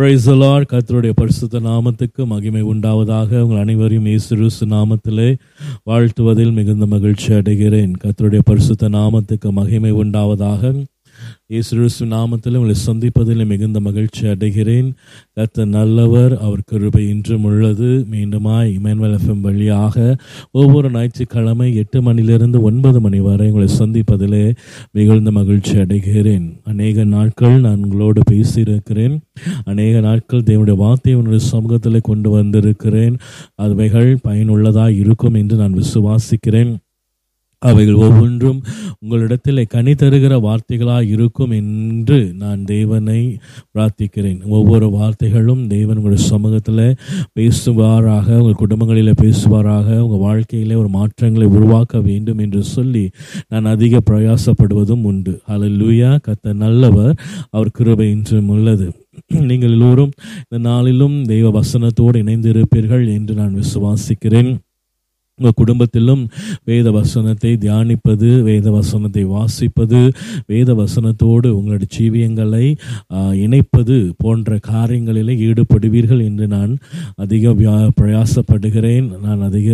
Praise the Lord கத்தருடைய பரிசுத்த நாமத்துக்கு மகிமை உண்டாவதாக. உங்கள் அனைவரையும் இயேசு நாமத்திலே வாழ்த்துவதில் மிகுந்த மகிழ்ச்சி அடைகிறேன். கத்தருடைய பரிசுத்த நாமத்துக்கு மகிமை உண்டாவதாக. இயேசு நாமத்தில் உங்களை சந்திப்பதில் மிகுந்த மகிழ்ச்சி அடைகிறேன். கத்த நல்லவர் அவர் கிருபை இன்றும் உள்ளது. மீண்டுமாய் இமேன்வல் எஃப்எம் வழியாக ஒவ்வொரு ஞாயிற்றுக்கிழமை எட்டு மணிலிருந்து ஒன்பது மணி வரை உங்களை சந்திப்பதிலே மிகுந்த மகிழ்ச்சி அடைகிறேன். அநேக நாட்கள் நான் உங்களோடு பேசியிருக்கிறேன். அநேக நாட்கள் தேவனுடைய வார்த்தை உன்னுடைய சமூகத்தில் கொண்டு வந்திருக்கிறேன். அவைகள் பயனுள்ளதாக இருக்கும் என்று நான் விசுவாசிக்கிறேன். அவைகள் ஒவ்வொன்றும் உங்களிடத்தில் கனி தருகிற வார்த்தைகளாக இருக்கும் என்று நான் தேவனை பிரார்த்திக்கிறேன். ஒவ்வொரு வார்த்தைகளும் தேவன் உங்களுடைய சமூகத்தில் பேசுவாராக உங்கள் குடும்பங்களில் பேசுவாராக உங்கள் வாழ்க்கையிலே ஒரு மாற்றங்களை உருவாக்க வேண்டும் என்று சொல்லி நான் அதிக பிரயாசப்படுவதும் உண்டு. அதில் லூயா கத்த நல்லவர் அவர் கிருபை இன்றும் உள்ளது. நீங்கள் எல்லோரும் இந்த நாளிலும் தெய்வ வசனத்தோடு இணைந்திருப்பீர்கள் என்று நான் விசுவாசிக்கிறேன். உங்கள் குடும்பத்திலும் வேத வசனத்தை தியானிப்பது வேத வசனத்தை வாசிப்பது வேத வசனத்தோடு உங்களுடைய ஜீவியங்களை இணைப்பது போன்ற காரியங்களில் ஈடுபடுவீர்கள் என்று நான் அதிக பிரயாசப்படுகிறேன். நான் அதிக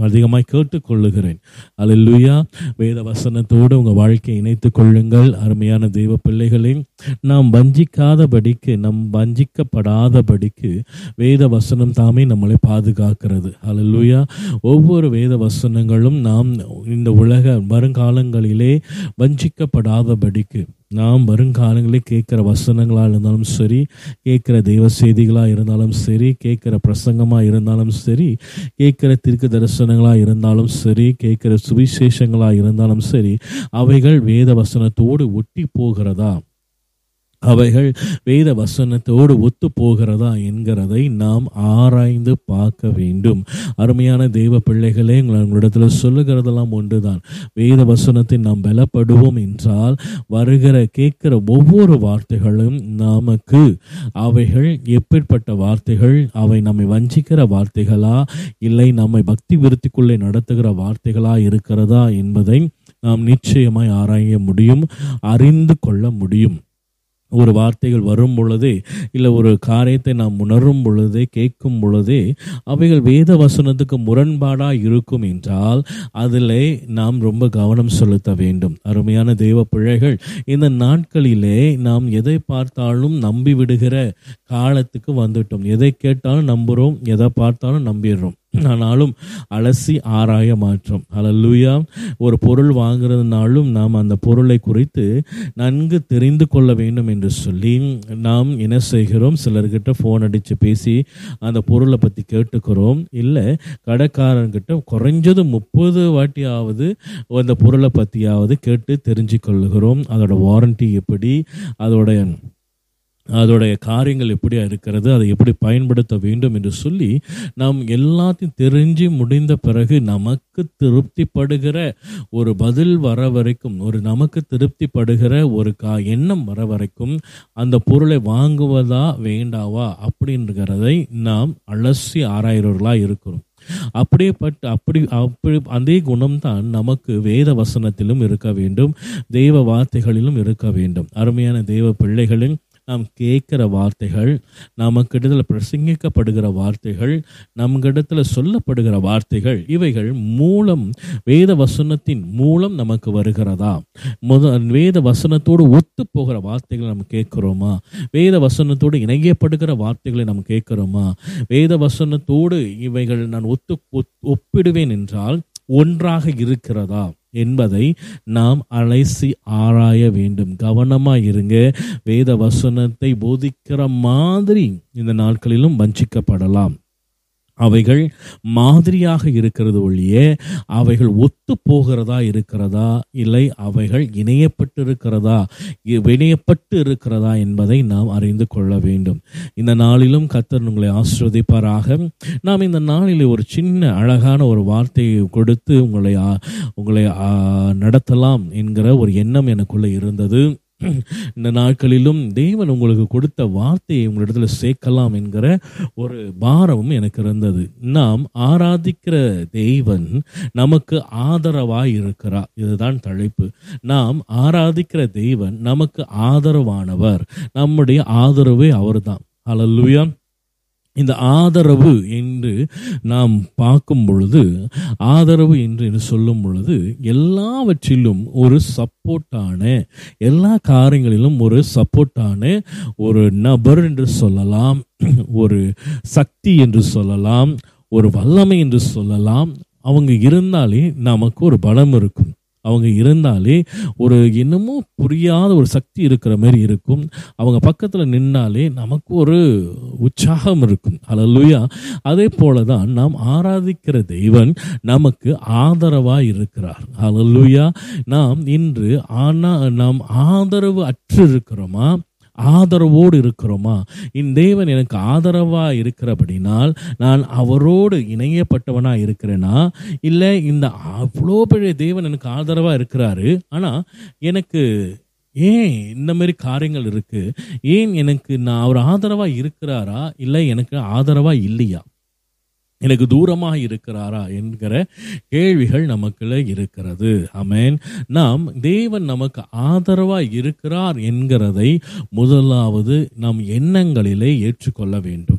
அதிகமாய் கேட்டுக்கொள்ளுகிறேன். அல்லா வேத வசனத்தோடு உங்கள் வாழ்க்கையை இணைத்து கொள்ளுங்கள் அருமையான தெய்வ பிள்ளைகளை நாம் வஞ்சிக்காதபடிக்கு நம் வஞ்சிக்கப்படாதபடிக்கு வேத வசனம் தாமே நம்மளை பாதுகாக்கிறது. அல்லா ஒவ்வொரு வேத வசனங்களும் நாம் இந்த உலக வருங்காலங்களிலே வஞ்சிக்கப்படாதபடிக்கு நாம் வருங்காலங்களில் கேட்குற வசனங்களாக இருந்தாலும் சரி கேட்குற தெய்வ செய்திகளாக இருந்தாலும் சரி கேட்குற பிரசங்கமாக இருந்தாலும் சரி கேட்குற திருக்கு தரிசனங்களாக இருந்தாலும் சரி கேட்குற சுவிசேஷங்களாக இருந்தாலும் சரி அவைகள் வேத வசனத்தோடு ஒட்டி போகிறதா? அவைகள் வேத வசனத்தோடு ஒத்து போகிறதா என்கிறதை நாம் ஆராய்ந்து பார்க்க வேண்டும். அருமையான தெய்வ பிள்ளைகளே உங்களிடத்தில் சொல்லுகிறதெல்லாம் ஒன்றுதான். வேத வசனத்தை நாம் பலப்படுவோம் என்றால் வருகிற கேட்கிற ஒவ்வொரு வார்த்தைகளும் நமக்கு அவைகள் எப்பேற்பட்ட வார்த்தைகள் அவை நம்மை வஞ்சிக்கிற வார்த்தைகளா இல்லை நம்மை பக்தி விருத்திக்குள்ளே நடத்துகிற வார்த்தைகளா இருக்கிறதா என்பதை நாம் நிச்சயமாய் ஆராய முடியும் அறிந்து கொள்ள முடியும். ஒரு வார்த்தைகள் வரும் பொழுது இல்லை ஒரு காரியத்தை நாம் உணரும் பொழுது கேட்கும் பொழுது அவைகள் வேத வசனத்துக்கு முரண்பாடாக இருக்கும் என்றால் அதில் நாம் ரொம்ப கவனம் செலுத்த வேண்டும். அருமையான தெய்வ பிழைகள் இந்த நாட்களிலே நாம் எதை பார்த்தாலும் நம்பி விடுகிற காலத்துக்கு வந்துட்டோம். எதை கேட்டாலும் நம்புகிறோம் எதை பார்த்தாலும் நம்பிடுறோம். ஆனாலும் அலசி ஆராய மாற்றம் அலல்லுயா ஒரு பொருள் வாங்குறதுனாலும் நாம் அந்த பொருளை குறித்து நன்கு தெரிந்து கொள்ள வேண்டும் என்று சொல்லி நாம் என்ன செய்கிறோம்? சிலர்கிட்ட ஃபோன் அடித்து பேசி அந்த பொருளை பற்றி கேட்டுக்கிறோம். இல்லை கடைக்காரன்கிட்ட குறைஞ்சது முப்பது வாட்டியாவது அந்த பொருளை பற்றியாவது கேட்டு தெரிஞ்சு கொள்ளுகிறோம். அதோட வாரண்டி எப்படி? அதோடைய அதோடைய காரியங்கள் எப்படியா இருக்கிறது அதை எப்படி பயன்படுத்த வேண்டும் என்று சொல்லி நாம் எல்லாத்தையும் தெரிஞ்சு முடிந்த பிறகு நமக்கு திருப்திப்படுகிற ஒரு பதில் வர வரைக்கும் ஒரு நமக்கு திருப்திப்படுகிற ஒரு கா எண்ணம் வர வரைக்கும் அந்த பொருளை வாங்குவதா வேண்டாவா அப்படின்றதை நாம் அலசி ஆராயிறவர்களாக இருக்கிறோம். அப்படியே பட் அப்படி அப்படி அதே குணம்தான் நமக்கு வேத வசனத்திலும் இருக்க வேண்டும் தெய்வ வார்த்தைகளிலும் இருக்க வேண்டும். அருமையான தெய்வ பிள்ளைகளின் நாம் கேட்குற வார்த்தைகள் நமக்கிடத்தில் பிரசங்கிக்கப்படுகிற வார்த்தைகள் நம்மகிடத்தில் சொல்லப்படுகிற வார்த்தைகள் இவைகள் மூலம் வேத வசனத்தின் மூலம் நமக்கு வருகிறதா? முத வேத வசனத்தோடு ஒத்து போகிற வார்த்தைகளை நம்ம கேட்குறோமா? வேத வசனத்தோடு இணையப்படுகிற வார்த்தைகளை நம்ம கேட்குறோமா? வேத வசனத்தோடு இவைகள் நான் ஒத்து ஒப்பிடுவேன் என்றால் ஒன்றாக இருக்கிறதா? என்பதை நாம் அலைசி ஆராய வேண்டும். கவனமாக இருங்க. வேத வசனத்தை போதிக்கிற மாதிரி இந்த நாட்களிலும் வஞ்சிக்கப்படலாம். அவைகள் மாதிரியாக இருக்கிறது ஒழிய அவைகள் ஒத்து போகிறதா இருக்கிறதா? இல்லை அவைகள் இணையப்பட்டு இருக்கிறதா இணையப்பட்டு இருக்கிறதா என்பதை நாம் அறிந்து கொள்ள வேண்டும். இந்த நாளிலும் கத்தர் உங்களை ஆசிர்வதிப்பாராக நாம் இந்த நாளில் ஒரு சின்ன அழகான ஒரு வார்த்தையை கொடுத்து உங்களை உங்களை நடத்தலாம் என்கிற ஒரு எண்ணம் எனக்குள்ளே இருந்தது. இந்த நாட்களிலும் தேவன் உங்களுக்கு கொடுத்த வார்த்தையை உங்களிடத்துல சேர்க்கலாம் என்கிற ஒரு பாரமும் எனக்கு இருந்தது. நாம் ஆராதிக்கிற தெய்வன் நமக்கு ஆதரவாய் இருக்கிறார். இதுதான் தலைப்பு நாம் ஆராதிக்கிற தெய்வன் நமக்கு ஆதரவானவர். நம்முடைய ஆதரவே அவர்தான். அலல்லுயான் இந்த ஆதரவு என்று நாம் பார்க்கும் பொழுது ஆதரவு என்று என்று சொல்லும் பொழுது எல்லாவற்றிலும் ஒரு சப்போர்ட்டான எல்லா காரியங்களிலும் ஒரு சப்போர்ட்டான ஒரு நபர் என்று சொல்லலாம் ஒரு சக்தி என்று சொல்லலாம் ஒரு வல்லமை என்று சொல்லலாம். அவங்க இருந்தாலே நமக்கு ஒரு பலம் இருக்கும். அவங்க இருந்தாலே ஒரு இன்னமும் புரியாத ஒரு சக்தி இருக்கிற மாதிரி இருக்கும். அவங்க பக்கத்தில் நின்னாலே நமக்கு ஒரு உற்சாகம் இருக்கும். அலலுயா அதே போல தான் நாம் ஆராதிக்கிற தெய்வன் நமக்கு ஆதரவாக இருக்கிறார். அலலுயா நாம் இன்று ஆனா நாம் ஆதரவு அற்று இருக்கிறோமா ஆதரவோடு இருக்கிறோமா? இந்த தேவன் எனக்கு ஆதரவாக இருக்கிறபடினால் நான் அவரோடு இணையப்பட்டவனாக இருக்கிறேனா? இல்லை இந்த அவ்வளோ பெரிய தேவன் எனக்கு ஆதரவாக இருக்கிறாரு. ஆனால் எனக்கு ஏன் இந்த மாதிரி காரியங்கள் இருக்குது ஏன் எனக்கு நான் அவர் ஆதரவாக இருக்கிறாரா? இல்லை எனக்கு ஆதரவாக இல்லையா? எனக்கு தூரமாக இருக்கிறாரா என்கிற கேள்விகள் நமக்குள்ள இருக்கிறது. அமேன் நாம் தேவன் நமக்கு ஆதரவாக இருக்கிறார் என்கிறதை முதலாவது நம் எண்ணங்களிலே ஏற்றுக்கொள்ள வேண்டும்.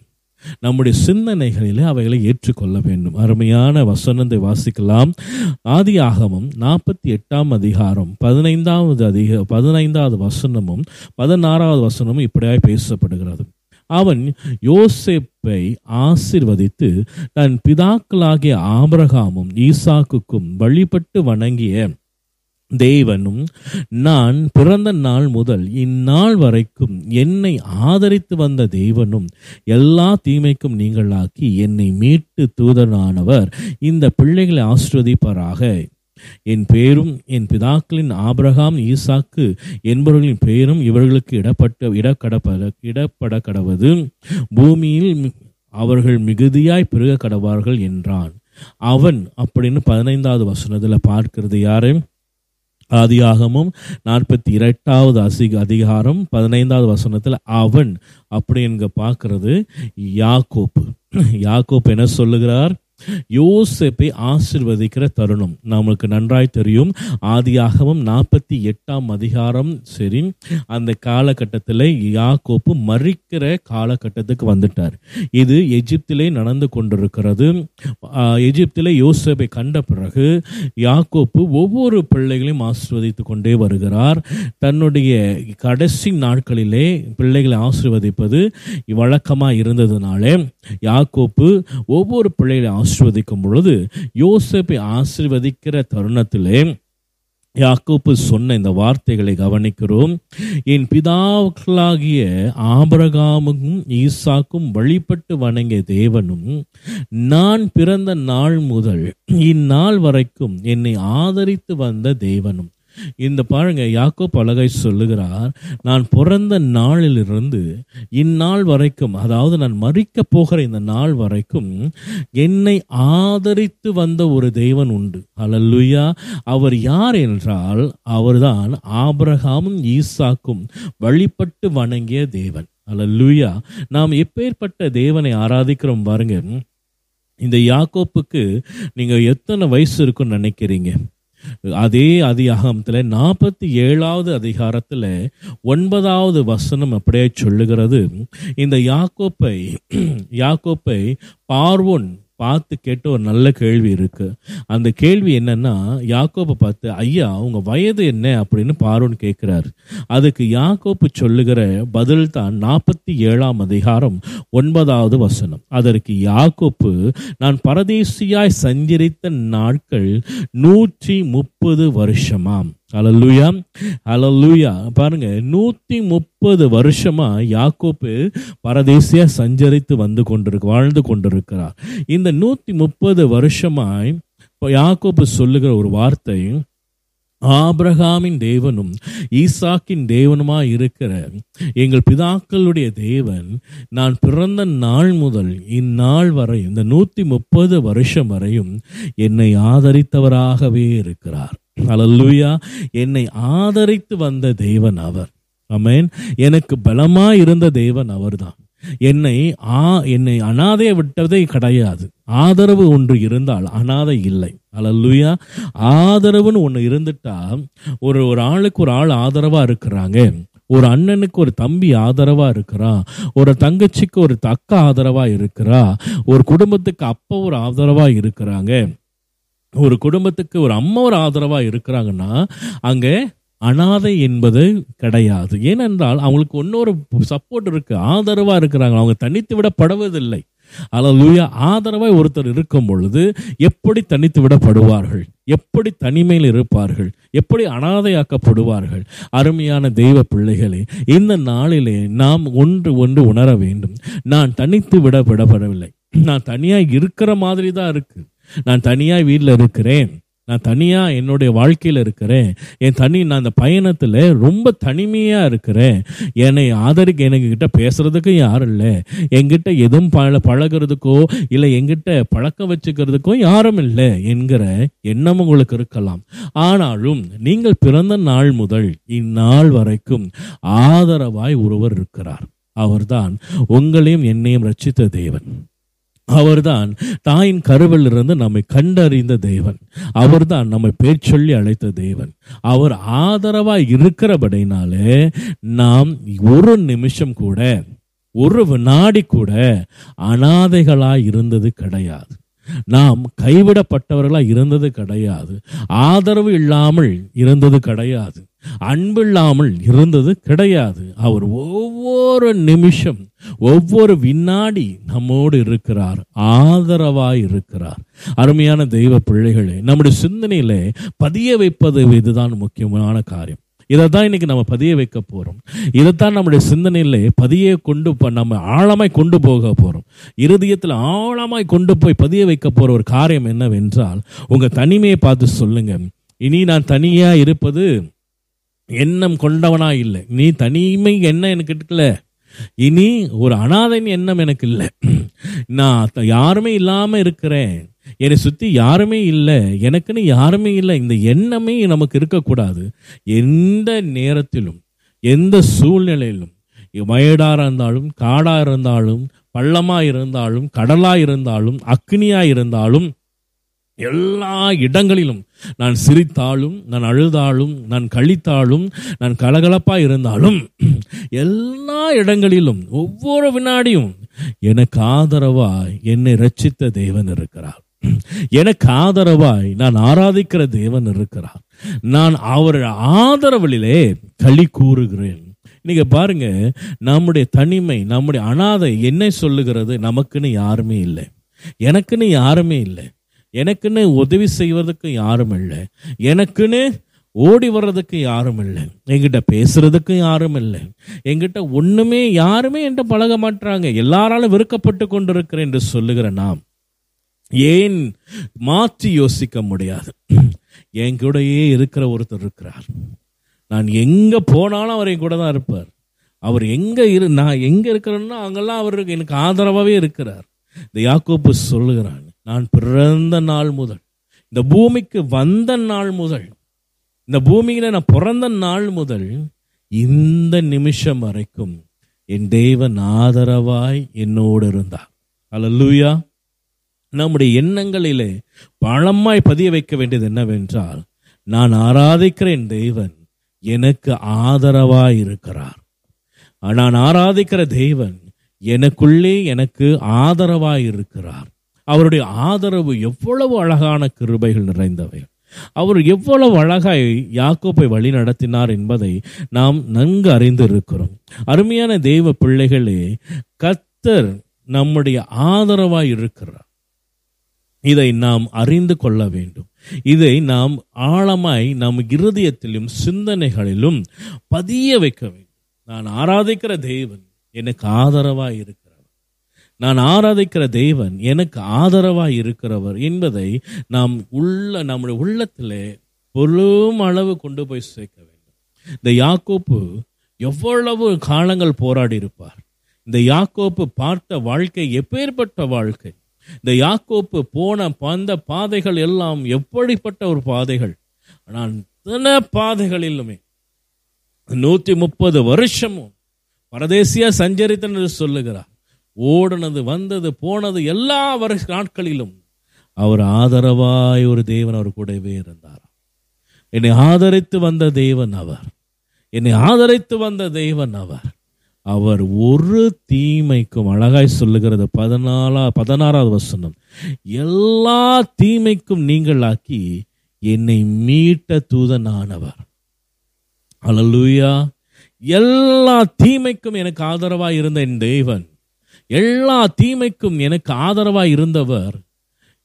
நம்முடைய சிந்தனைகளிலே அவைகளை ஏற்றுக்கொள்ள வேண்டும். அருமையான வசனத்தை வாசிக்கலாம். ஆதி ஆகமம் நாற்பத்தி எட்டாம் அதிகாரம் பதினைந்தாவது அதிக பதினைந்தாவது வசனமும் பதினாறாவது வசனமும் இப்படியாய் பேசப்படுகிறது. அவன் யோசேப்பை ஆசிர்வதித்து தன் பிதாக்களாகிய ஆபரகாமும் ஈசாக்குக்கும் வழிபட்டு வணங்கிய தேவனும் நான் பிறந்த நாள் முதல் இந்நாள் வரைக்கும் என்னை ஆதரித்து வந்த தேவனும் எல்லா தீமைக்கும் நீங்களாக்கி என்னை மீட்டு தூதனானவர். இந்த பிள்ளைகளை ஆசிர்வதிப்பாராக. என் பேரும் என் பிதாக்களின் ஆபிரகாம் ஈசாக்கு என்பவர்களின் பெயரும் இவர்களுக்கு இடப்பட்ட இடக்கடப்பட இடப்பட கடவது பூமியில் அவர்கள் மிகுதியாய் பெருக கடவார்கள் என்றான். அவன் அப்படின்னு பதினைந்தாவது வசனத்தில் பார்க்கிறது யாரு? ஆதியாகமும் நாற்பத்தி இரண்டாவது அசிக அதிகாரம் பதினைந்தாவது வசனத்தில் அவன் அப்படி என்க பார்க்கறது யாக்கோப்பு. யாக்கோப் என்ன சொல்லுகிறார்? யோசேப்பை ஆசிர்வதிக்கிற தருணம். நமக்கு நன்றாய் தெரியும். ஆதியாகவும் நாற்பத்தி எட்டாம் அதிகாரம். சரி அந்த காலகட்டத்தில் யாக்கோப்பு மறிக்கிற காலகட்டத்துக்கு வந்துட்டார். இது எஜிப்திலே நடந்து கொண்டிருக்கிறது. எஜிப்திலே யோசேப்பை கண்ட பிறகு யாக்கோப்பு ஒவ்வொரு பிள்ளைகளையும் ஆசிர்வதித்து கொண்டே வருகிறார். தன்னுடைய கடைசி நாட்களிலே பிள்ளைகளை ஆசிர்வதிப்பது வழக்கமாக இருந்ததுனாலே யாக்கோப்பு ஒவ்வொரு பிள்ளைகளை ஆசிர்வதிக்கும் பொழுது யோசேப்பை ஆசிர்வதிக்கிற தருணத்திலே யாக்கோப்பு சொன்ன இந்த வார்த்தைகளை கவனிக்கிறோம். என் பிதாக்களாகிய ஆபிரகாமுக்கும் ஈசாக்கும் வழிபட்டு வணங்கிய தேவனும் நான் பிறந்த நாள் முதல் இந்நாள் வரைக்கும் என்னை ஆதரித்து வந்த தேவனும் இந்த பாருங்க யாக்கோ பலகை சொல்லுகிறார் நான் பிறந்த நாளிலிருந்து இந்நாள் வரைக்கும் அதாவது நான் மறிக்க போகிற இந்த நாள் வரைக்கும் என்னை ஆதரித்து வந்த ஒரு தெய்வன் உண்டு. அலல்லுயா அவர் யார் என்றால் அவர்தான் ஆபரகாமும் ஈசாக்கும் வழிபட்டு வணங்கிய தேவன். அலல்லுயா நாம் எப்பேற்பட்ட தேவனை ஆராதிக்கிறோம் பாருங்க. இந்த யாக்கோப்புக்கு நீங்க எத்தனை வயசு இருக்குன்னு நினைக்கிறீங்க? அதே அதிகாரத்தில் நாற்பத்தி ஏழாவது அதிகாரத்துல ஒன்பதாவது வசனம் அப்படியே சொல்லுகிறது. இந்த யாக்கோப்பை யாக்கோப்பை பார்வோன் பார்த்து கேட்ட ஒரு நல்ல கேள்வி இருக்கு. அந்த கேள்வி என்னன்னா யாக்கோப்பை பார்த்து ஐயா உங்க வயது என்ன? அப்படின்னு பாரோன் கேட்கிறாரு. அதுக்கு யாக்கோப்பு சொல்லுகிற பதில் தான் நாற்பத்தி ஏழாம் அதிகாரம் ஒன்பதாவது வசனம். அதற்கு யாக்கோப்பு நான் பரதேசியாய் சஞ்சரித்த நாட்கள் நூற்றி முப்பது வருஷமாம். அலல்லூயா அலல்லூயா பாருங்க நூத்தி முப்பது வருஷமா யாக்கோப்பு பரதேசியா சஞ்சரித்து வந்து கொண்டிருக்கு வாழ்ந்து கொண்டிருக்கிறார். இந்த நூத்தி முப்பது வருஷமாய் யாக்கோப்பு சொல்லுகிற ஒரு வார்த்தை ஆபிரகாமின் தேவனும் ஈசாக்கின் தேவனுமா இருக்கிற எங்கள் பிதாக்களுடைய தேவன் நான் பிறந்த நாள் முதல் இந்நாள் வரை இந்த நூத்தி முப்பது வருஷம் வரையும் என்னை ஆதரித்தவராகவே இருக்கிறார். அலல்லுயா என்னை ஆதரித்து வந்த தேவன் அவர். அமேன் எனக்கு பலமா இருந்த தேவன் அவர்தான். என்னை ஆ என்னை அனாதைய விட்டதே கிடையாது. ஆதரவு ஒன்று இருந்தால் அனாதை இல்லை. அலல்லுயா ஆதரவுன்னு ஒன்று இருந்துட்டா ஒரு ஒரு ஆளுக்கு ஒரு ஆள் ஆதரவா இருக்கிறாங்க. ஒரு அண்ணனுக்கு ஒரு தம்பி ஆதரவா இருக்கிறா. ஒரு தங்கச்சிக்கு ஒரு தக்க ஆதரவா இருக்கிறா. ஒரு குடும்பத்துக்கு அப்பா ஒரு ஆதரவா இருக்கிறாங்க. ஒரு குடும்பத்துக்கு ஒரு அம்மா ஒரு ஆதரவாக இருக்கிறாங்கன்னா அங்கே அனாதை என்பது கிடையாது. ஏனென்றால் அவங்களுக்கு இன்னொரு சப்போர்ட் இருக்கு ஆதரவாக இருக்கிறாங்க. அவங்க தனித்து விடப்படுவதில்லை. அல்லேலூயா ஆதரவாய் ஒருத்தர் இருக்கும் பொழுது எப்படி தனித்து விடப்படுவார்கள்? எப்படி தனிமையில் இருப்பார்கள்? எப்படி அனாதையாக்கப்படுவார்கள்? அருமையான தெய்வ பிள்ளைகளே இந்த நாளிலே நாம் ஒன்று ஒன்று உணர வேண்டும். நான் தனித்து விட விடப்படவில்லை. நான் தனியாக இருக்கிற மாதிரி தான் இருக்குது நான் தனியா வீட்டில் இருக்கிறேன். நான் தனியா என்னுடைய வாழ்க்கையில இருக்கிறேன். என் தனி நான் அந்த பயணத்துல ரொம்ப தனிமையா இருக்கிறேன். என்னை ஆதரிக்க என்கிட்ட கிட்ட பேசுறதுக்கு யாரும் இல்லை. என்கிட்ட எதுவும் பழ பழகிறதுக்கோ இல்லை என்கிட்ட பழக்க வச்சுக்கிறதுக்கோ யாரும் இல்லை என்கிற எண்ணம் உங்களுக்கு இருக்கலாம். ஆனாலும் நீங்கள் பிறந்த நாள் முதல் இந்நாள் வரைக்கும் ஆதரவாய் ஒருவர் இருக்கிறார். அவர்தான் உங்களையும் என்னையும் ரச்சித்த தேவன். அவர்தான் தாயின் கருவிலிருந்து நம்மை கண்டறிந்த தேவன். அவர்தான் நம்மை பேர் சொல்லி அழைத்த தேவன். அவர் ஆதரவாக இருக்கிறபடினாலே நாம் ஒரு நிமிஷம் கூட ஒரு வினாடி கூட அனாதைகளாய் இருந்தது கிடையாது. நாம் கைவிடப்பட்டவர்களாக இருந்தது கிடையாது. ஆதரவு இல்லாமல் இருந்தது கிடையாது. அன்பில்லாமல் இருந்தது கிடையாது. அவர் ஒவ்வொரு நிமிஷம் ஒவ்வொரு வினாடி நம்மோடு இருக்கிறார் ஆதரவாய் இருக்கிறார். அருமையான தெய்வ பிள்ளைகளே நம்முடைய சிந்தனையில பதிய வைப்பது இதுதான் முக்கியமான காரியம். இதை தான் இன்னைக்கு நம்ம பதிய வைக்க போகிறோம் இதைத்தான் நம்முடைய சிந்தனையிலே பதிய கொண்டு போ- நம்ம ஆழமாய் கொண்டு போக போகிறோம் இருதயத்தில் ஆழமாய் கொண்டு போய் பதிய வைக்க போகிற ஒரு காரியம் என்னவென்றால் உங்கள் தனிமையை பார்த்து சொல்லுங்கள் இனி நான் தனியாக இருப்பது எண்ணம் கொண்டவனா இல்லை. நீ தனிமை என்ன எனக்கு இருக்கல இனி ஒரு அனாதைன் எண்ணம் எனக்கு இல்லை. நான் யாருமே இல்லாமல் இருக்கிறேன். என்னை சுற்றி யாருமே இல்லை. எனக்குன்னு யாருமே இல்லை. இந்த எண்ணமே நமக்கு இருக்கக்கூடாது. எந்த நேரத்திலும் எந்த சூழ்நிலையிலும் வயடாக இருந்தாலும் காடாக இருந்தாலும் பள்ளமாக இருந்தாலும் கடலாக இருந்தாலும் அக்னியாக இருந்தாலும் எல்லா இடங்களிலும் நான் சிரித்தாலும் நான் அழுதாலும் நான் கழித்தாலும் நான் கலகலப்பாக இருந்தாலும் எல்லா இடங்களிலும் ஒவ்வொரு வினாடியும் எனக்கு ஆதரவாய் என்னை ரச்சித்த தேவன் இருக்கிறார். எனக்கு ஆதரவாய் நான் ஆராதிக்கிற தேவன் இருக்கிறார். நான் அவர் ஆதரவிலே களி கூறுகிறேன். நீங்க பாருங்க நம்முடைய தனிமை நம்முடைய அனாதை என்ன சொல்லுகிறது நமக்குன்னு யாருமே இல்லை. எனக்குன்னு யாருமே இல்லை. எனக்குன்னு உதவி செய்வதற்கு யாரும் இல்லை. எனக்குன்னு ஓடி வர்றதுக்கு யாரும் இல்லை. என்கிட்ட பேசுறதுக்கு யாரும் இல்லை. என்கிட்ட ஒண்ணுமே யாருமே என்கிட்ட பழக மாட்டாங்க எல்லாராலும் வெறுக்கப்பட்டு கொண்டிருக்கிறேன் என்று சொல்லுகிற நாம் ஏன் மாற்றி யோசிக்க முடியாது? என் கூடயே இருக்கிற ஒருத்தர் இருக்கிறார். நான் எங்க போனாலும் அவர் என் கூட தான் இருப்பார். அவர் எங்க இரு நான் எங்க இருக்கிறேன்னா அங்கெல்லாம் அவர் எனக்கு ஆதரவாகவே இருக்கிறார். இந்த யாக்கோப்பு சொல்லுகிறான் நான் பிறந்த நாள் முதல் இந்த பூமிக்கு வந்த நாள் முதல் இந்த பூமியில் நான் பிறந்த நாள் முதல் இந்த நிமிஷம் வரைக்கும் என் தேவன் ஆதரவாய் என்னோடு இருந்தார். அல்லேலூயா நம்முடைய எண்ணங்களிலே பழமாய் பதிய வைக்க வேண்டியது என்னவென்றால் நான் ஆராதிக்கிற என் தேவன் எனக்கு ஆதரவாய் இருக்கிறார். நான் ஆராதிக்கிற தேவன் எனக்குள்ளே எனக்கு ஆதரவாய் இருக்கிறார். அவருடைய ஆதரவு எவ்வளவு அழகான கிருபைகள் நிறைந்தவை. அவர் எவ்வளவு அழகாய் யாக்கோப்பை வழி நடத்தினார் என்பதை நாம் நன்கு அறிந்திருக்கிறோம். அருமையான தெய்வ பிள்ளைகளே கத்தர் நம்முடைய ஆதரவாய் இருக்கிறார். இதை நாம் அறிந்து கொள்ள வேண்டும். இதை நாம் ஆழமாய் நம் இருதயத்திலும் சிந்தனைகளிலும் பதிய வைக்க வேண்டும். நான் ஆராதிக்கிற தேவன் எனக்கு ஆதரவாய் இருக்கிறார். நான் ஆராதிக்கிற தேவன் எனக்கு ஆதரவாக இருக்கிறவர் என்பதை நாம் உள்ள நம்முடைய உள்ளத்திலே பொருளும் அளவு கொண்டு போய் சேர்க்க வேண்டும். இந்த யாக்கோப்பு எவ்வளவு காலங்கள் போராடி இருப்பார் இந்த யாக்கோப்பு பார்த்த வாழ்க்கை எப்பேற்பட்ட வாழ்க்கை? இந்த யாக்கோப்பு போன பந்த பாதைகள் எல்லாம் எப்படிப்பட்ட ஒரு பாதைகள்? நான் இத்தனை பாதைகளிலுமே நூற்றி முப்பது வருஷமும் பரதேசியா சஞ்சரித்தன் என்று சொல்லுகிறார். ஓடுனது வந்தது போனது எல்லா வருஷ நாட்களிலும் அவர் ஆதரவாய் ஒரு தேவன் அவர் கூடவே இருந்தார் என்னை ஆதரித்து வந்த தேவன் அவர். என்னை ஆதரித்து வந்த தேவன் அவர். அவர் ஒரு தீமைக்கும் அழகாய் சொல்லுகிறது பதினாலா பதினாறாவது வசனம் எல்லா தீமைக்கும் நீங்களாக்கி என்னை மீட்ட தூதனானவர். அல்லேலூயா எல்லா தீமைக்கும் எனக்கு ஆதரவாக இருந்த என் தேவன். எல்லா தீமைக்கும் எனக்கு ஆதரவாய் இருந்தவர்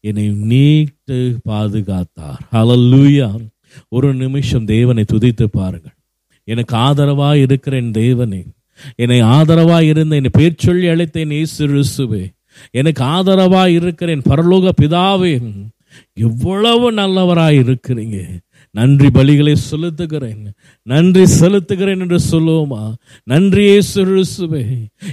என்னை நீட்டு பாதுகாத்தார். ஹalleluya ஒரு நிமிஷம் தேவனை துதித்து பாருங்கள். எனக்கு ஆதரவாய் இருக்கிற என் தேவனே. என்னை ஆதரவாய் இருந்த என்னை பேர் சொல்லி அழைத்த என் இயேசு எனக்கு ஆதரவாய் இருக்கிற என் பரலோக பிதாவே. எவ்வளவு நல்லவராய் இருக்கிறீங்க. நன்றி பலிகளை செலுத்துகிறேன். நன்றி செலுத்துகிறேன் என்று சொல்லுவோமா? நன்றியே சுருசுவே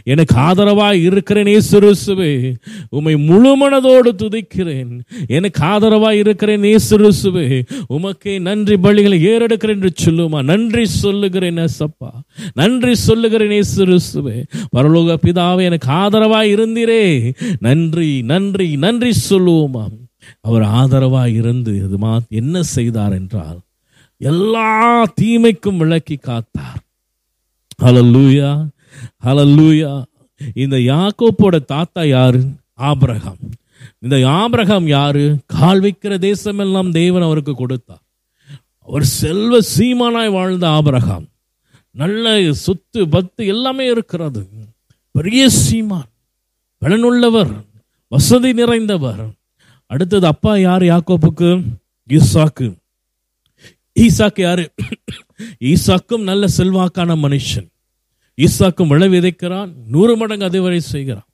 எனக்கு ஆதரவாக இருக்கிறேனே சுருசுவே உமை முழு மனதோடு துதிக்கிறேன். எனக்கு ஆதரவாக இருக்கிறேன் சுருசுவே உமக்கே நன்றி பலிகளை ஏறெடுக்கிறேன் என்று சொல்லுமா நன்றி சொல்லுகிறேன் சப்பா நன்றி சொல்லுகிறேன் சுருசுவே பரலோக பிதாவே எனக்கு ஆதரவாக இருந்தீரே. நன்றி நன்றி நன்றி சொல்லுவோமா அவர் ஆதரவாய் இருந்து இதுமா என்ன செய்தார் என்றால் எல்லா தீமைக்கும் விளக்கி காத்தார். ஹலல்லூயா ஹலல்லூயா இந்த யாக்கோப்போட தாத்தா யாரு? ஆபிரகாம். இந்த ஆபிரகாம் யாரு? கால் வைக்கிற தேசமெல்லாம் தேவன் அவருக்கு கொடுத்தார். அவர் செல்வ சீமானாய் வாழ்ந்த ஆபிரகாம். நல்ல சொத்து பத்து எல்லாமே இருக்கிறது. பெரிய சீமான். பலனுள்ளவர். வசதி நிறைந்தவர். அடுத்தது அப்பா யார்? யாக்கோப்புக்கு ஈசாக்கு. ஈசாக்கு யாரு? ஈசாக்கும் நல்ல செல்வாக்கான மனுஷன். ஈசாக்கும் விளை விதைக்கிறான் நூறு மடங்கு அதுவரை செய்கிறான்.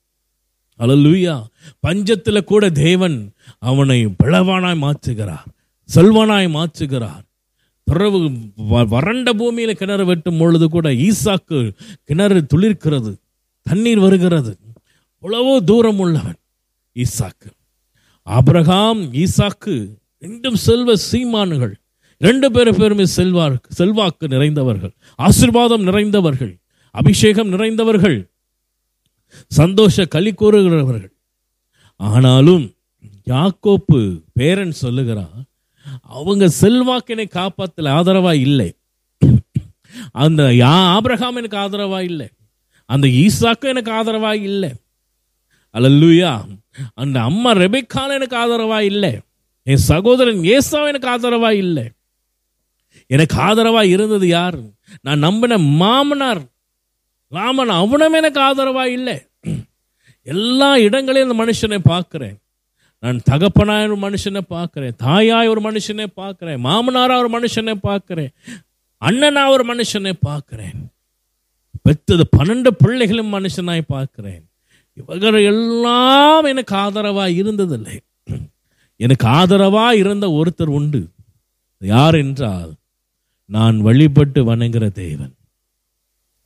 அலலுயா பஞ்சத்துல கூட தேவன் அவனை பிளவானாய் மாற்றுகிறார் செல்வானாய் மாற்றுகிறார். பிறகு வ- வறண்ட பூமியில கிணறு வெட்டும் பொழுது கூட ஈசாக்கு கிணறு துளிர்க்கிறது தண்ணீர் வருகிறது. எவ்வளவோ தூரம் உள்ளவன் ஈசாக்கு. அப்ரஹாம் ஈசாக்கு ரெண்டும் செல்வ சீமானுகள். ரெண்டு பேரு பேருமே செல்வார் செல்வாக்கு நிறைந்தவர்கள். ஆசீர்வாதம் நிறைந்தவர்கள். அபிஷேகம் நிறைந்தவர்கள். சந்தோஷ களி கூறுகிறவர்கள். ஆனாலும் யாக்கோப்பு பேரன் சொல்லுகிறான் அவங்க செல்வாக்கினை காப்பாத்தல ஆதரவா இல்லை. அந்த யா ஆபிரகாம் எனக்கு ஆதரவா இல்லை. அந்த ஈசாக்கும் எனக்கு ஆதரவா இல்லை. அலல்லுயா அந்த அம்மா ரெபெக்கால எனக்கு ஆதரவா இல்லை. என் சகோதரன் ஏசாவும் எனக்கு ஆதரவா இல்லை. எனக்கு ஆதரவா இருந்தது யார்? நான் நம்பின மாமனார். ராமன் அவனும் எனக்கு ஆதரவா இல்லை. எல்லா இடங்களையும் அந்த மனுஷனை பார்க்குறேன். நான் தகப்பனாய் ஒரு மனுஷனை பார்க்குறேன். தாயாய் ஒரு மனுஷனை பார்க்குறேன். மாமனாரா ஒரு மனுஷனை பார்க்குறேன். அண்ணனா ஒரு மனுஷனை பார்க்குறேன். பெத்தது பன்னெண்டு பிள்ளைகளும் மனுஷனாய் பார்க்குறேன். இவர்கள் எல்லாம் எனக்கு ஆதரவா இருந்ததில்லை. எனக்கு ஆதரவா இருந்த ஒருத்தர் உண்டு. யார் என்றால் நான் வழிபட்டு வணங்குற தேவன்.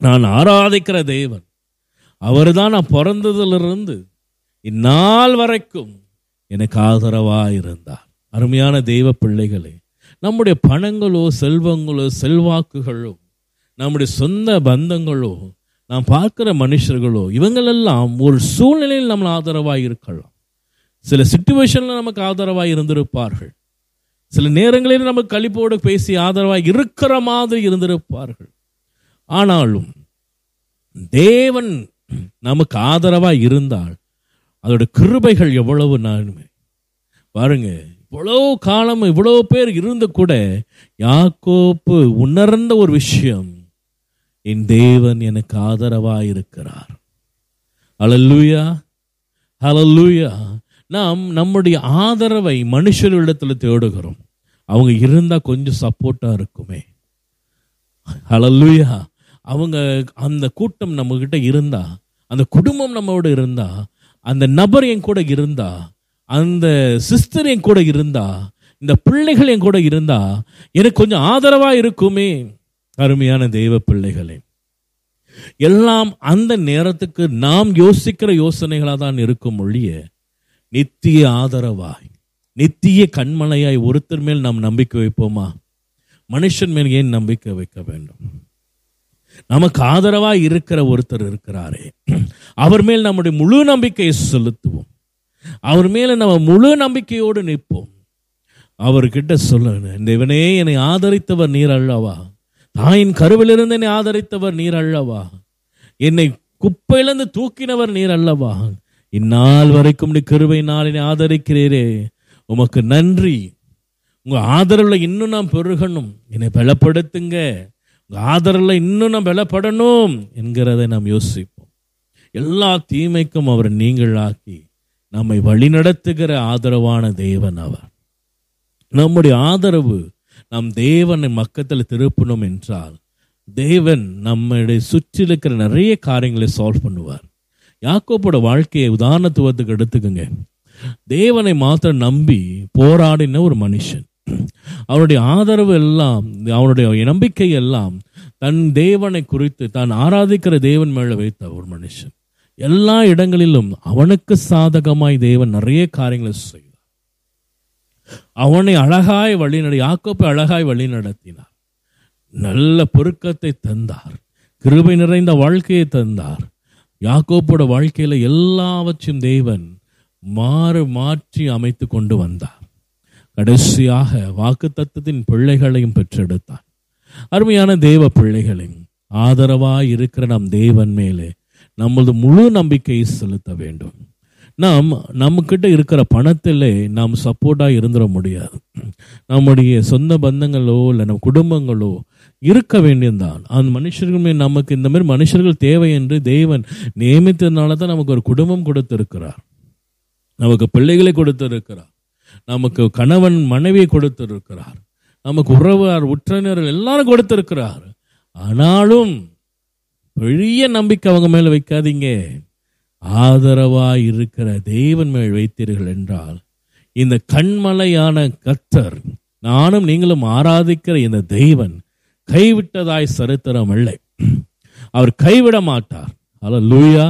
நான் ஆராதிக்கிற தேவன். அவர்தான் நான் பிறந்ததிலிருந்து இந்நாள் வரைக்கும் எனக்கு ஆதரவா இருந்தார். அருமையான தெய்வ பிள்ளைகளே நம்முடைய பணங்களோ செல்வங்களோ செல்வாக்குகளோ நம்முடைய சொந்த பந்தங்களோ நாம் பார்க்கிற மனுஷர்களோ இவங்களெல்லாம் ஒரு சூழ்நிலையில் நம்ம ஆதரவாக இருக்கலாம். சில சுச்சுவேஷனில் நமக்கு ஆதரவாக இருந்திருப்பார்கள். சில நேரங்களில் நமக்கு கழிப்போடு பேசி ஆதரவாக இருக்கிற மாதிரி இருந்திருப்பார்கள். ஆனாலும் தேவன் நமக்கு ஆதரவாக இருந்தால் அதோட கிருபைகள் எவ்வளவு நானுமே பாருங்க இவ்வளோ காலம் இவ்வளோ பேர் இருந்து கூட யாக்கோப்பு உணர்ந்த ஒரு விஷயம் என் தேவன் எனக்கு ஆதரவாயிருக்கிறார். இருக்கிறார் அலல்லூயா நாம் நம்முடைய ஆதரவை மனுஷர்களிடத்தில் தேடுகிறோம். அவங்க இருந்தால் கொஞ்சம் சப்போர்ட்டாக இருக்குமே. அலல்லூயா அவங்க அந்த கூட்டம் நம்மக்கிட்ட இருந்தால் இருந்தா அந்த குடும்பம் நம்மோட இருந்தா அந்த நபர் என் கூட இருந்தா அந்த சிஸ்டர் என் கூட இருந்தா இந்த பிள்ளைகள் என் கூட இருந்தா எனக்கு கொஞ்சம் ஆதரவாக இருக்குமே. அருமையான தெய்வ பிள்ளைகளே. எல்லாம் அந்த நேரத்துக்கு நாம் யோசிக்கிற யோசனைகளாக தான் இருக்கும் ஒழிய நித்திய ஆதரவாய் நித்திய கண்மலையாய் ஒருத்தர் மேல் நாம் நம்பிக்கை வைப்போமா? மனுஷன் மேல் ஏன் நம்பிக்கை வைக்க வேண்டும்? நமக்கு ஆதரவா இருக்கிற ஒருத்தர் இருக்கிறாரே. அவர் மேல் நம்முடைய முழு நம்பிக்கையை செலுத்துவோம். அவர் மேல நம்ம முழு நம்பிக்கையோடு நிற்போம். அவர்கிட்ட சொல்ல இவனே என்னை ஆதரித்தவர் நீர் அல்லவா? தாயின் கருவிலிருந்து என்னை ஆதரித்தவர் நீர் அல்லவா? என்னை குப்பையிலிருந்து தூக்கினவர் நீர் அல்லவா? இந்நாள் வரைக்கும் நீ கருவை நாளினை ஆதரிக்கிறீரே. உமக்கு நன்றி. உங்கள் ஆதரவில் இன்னும் நான் பெருகணும். என்னை பலப்படுத்துங்க. உங்கள் ஆதரவில் இன்னும் நாம் பலப்படணும் என்கிறதை நாம் யோசிப்போம். எல்லா தீமைக்கும் அவர் நீங்களாக்கி நம்மை வழிநடத்துகிற ஆதரவான தேவன் அவர். நம்முடைய ஆதரவு நம் தேவனை மக்கத்தில் திருப்பணும் என்றால் தேவன் நம்முடைய சுற்றிலிருக்கிற நிறைய காரியங்களை சால்வ் பண்ணுவார். யாக்கோப்போட வாழ்க்கையை உதாரணத்துவத்துக்கு எடுத்துக்கோங்க. தேவனை மாத்திரம் நம்பி போராடின ஒரு மனுஷன். அவனுடைய ஆதரவு எல்லாம் அவனுடைய நம்பிக்கை எல்லாம் தன் தேவனை குறித்து தான் ஆராதிக்கிற தேவன் மேலே வைத்த ஒரு மனுஷன். எல்லா இடங்களிலும் அவனுக்கு சாதகமாய் தேவன் நிறைய காரியங்களை செய்யும் அவனை அழகாய் வழிநட யாக்கோப்பை அழகாய் வழி நடத்தினார் நல்ல பொருக்கத்தை தந்தார். கிருபை நிறைந்த வாழ்க்கையை தந்தார். யாக்கோப்போட வாழ்க்கையில எல்லாவற்றையும் தேவன் மாறு மாற்றி அமைத்து கொண்டு வந்தார். கடைசியாக வாக்கு தத்துவத்தின் பிள்ளைகளையும் பெற்றெடுத்தார். அருமையான தேவ பிள்ளைகளையும் ஆதரவாய் இருக்கிற நம் தேவன் மேலே நமது முழு நம்பிக்கையை செலுத்த வேண்டும். நாம் நம்மக்கிட்ட இருக்கிற பணத்திலே நாம் சப்போர்ட்டாக இருந்துட முடியாது. நம்முடைய சொந்த பந்தங்களோ இல்லை நம்ம குடும்பங்களோ இருக்க வேண்டியதுதான். அந்த மனுஷர்களுமே நமக்கு இந்த மாதிரி மனுஷர்கள் தேவை என்று தேவன் நியமித்ததுனால தான் நமக்கு ஒரு குடும்பம் கொடுத்திருக்கிறார். நமக்கு பிள்ளைகளை கொடுத்திருக்கிறார். நமக்கு கணவன் மனைவியை கொடுத்திருக்கிறார். நமக்கு உறவார் உற்றவினர்கள் எல்லாரும் கொடுத்திருக்கிறார். ஆனாலும் பெரிய நம்பிக்கை அவங்க மேலே வைக்காதீங்க. ஆதரவாய் இருக்கிற தேவன் மேல் வைத்தீர்கள் என்றால் இந்த கண்மலையான கத்தர் நானும் நீங்களும் ஆராதிக்கிற இந்த தெய்வன் கைவிட்டதாய் சரித்திரம் இல்லை அவர் கைவிட மாட்டார். அல்ல லூயா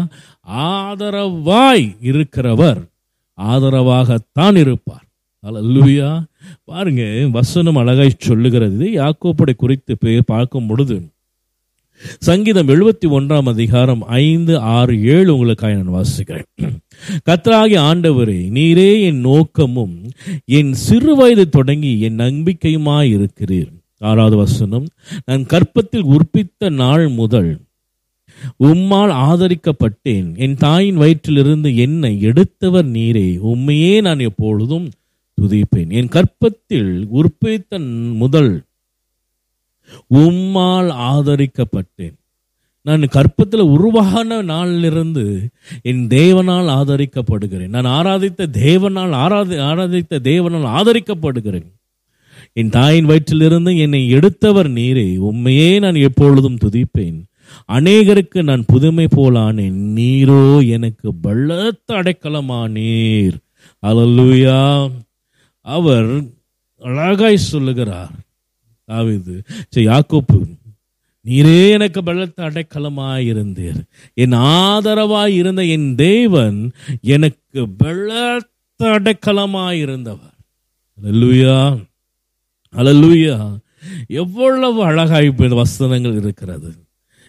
ஆதரவாய் இருக்கிறவர் ஆதரவாகத்தான் இருப்பார். அல்ல லூயா பாருங்க வசனம் அழகாய் சொல்லுகிறது. யாக்கோப்படை குறித்து பார்க்கும் பொழுது சங்கீதம் எழுபத்தி ஒன்றாம் அதிகாரம் ஐந்து ஆறு ஏழு உங்களுக்காக நான் வாசிக்கிறேன். கத்தராகி ஆண்டவரே நீரே என் நோக்கமும் என் சிறு வயது தொடங்கி என் நம்பிக்கையுமாய் இருக்கிறீர். ஆறாவது வசனம் நான் கற்பத்தில் உற்பித்த நாள் முதல் உம்மால் ஆதரிக்கப்பட்டேன். என் தாயின் வயிற்றிலிருந்து என்னை எடுத்தவர் நீரே. உம்மையே நான் எப்பொழுதும் துதிப்பேன். என் கற்பத்தில் உற்பித்த முதல் உம்மால் ஆதரிக்கப்பட்டேன். நான் கற்பத்தில் உருவான நாளிலிருந்து என் தேவனால் ஆதரிக்கப்படுகிறேன். நான் ஆராதித்த தேவனால் ஆராதி ஆராதித்த தேவனால் ஆதரிக்கப்படுகிறேன். என் தாயின் வயிற்றிலிருந்து என்னை எடுத்தவர் நீரே. உண்மையே நான் எப்பொழுதும் துதிப்பேன். அநேகருக்கு நான் புதுமை போலானேன். நீரோ எனக்கு பலத்த அடைக்கலமானீர். அல்லேலூயா அவர் அழகாய் சொல்லுகிறார். தாவிது சரி, யாக்கோப்பு நீரே எனக்கு பலத்த அடைக்கலமாயிருந்தீர் என் ஆதரவாய் இருந்த என் தேவன் எனக்கு பலத்த அடைக்கலமாயிருந்தவர் அல்லேலூயா அல்லேலூயா. எவ்வளவு அழகாய் இப்போ இந்த வசனங்கள் இருக்கிறது.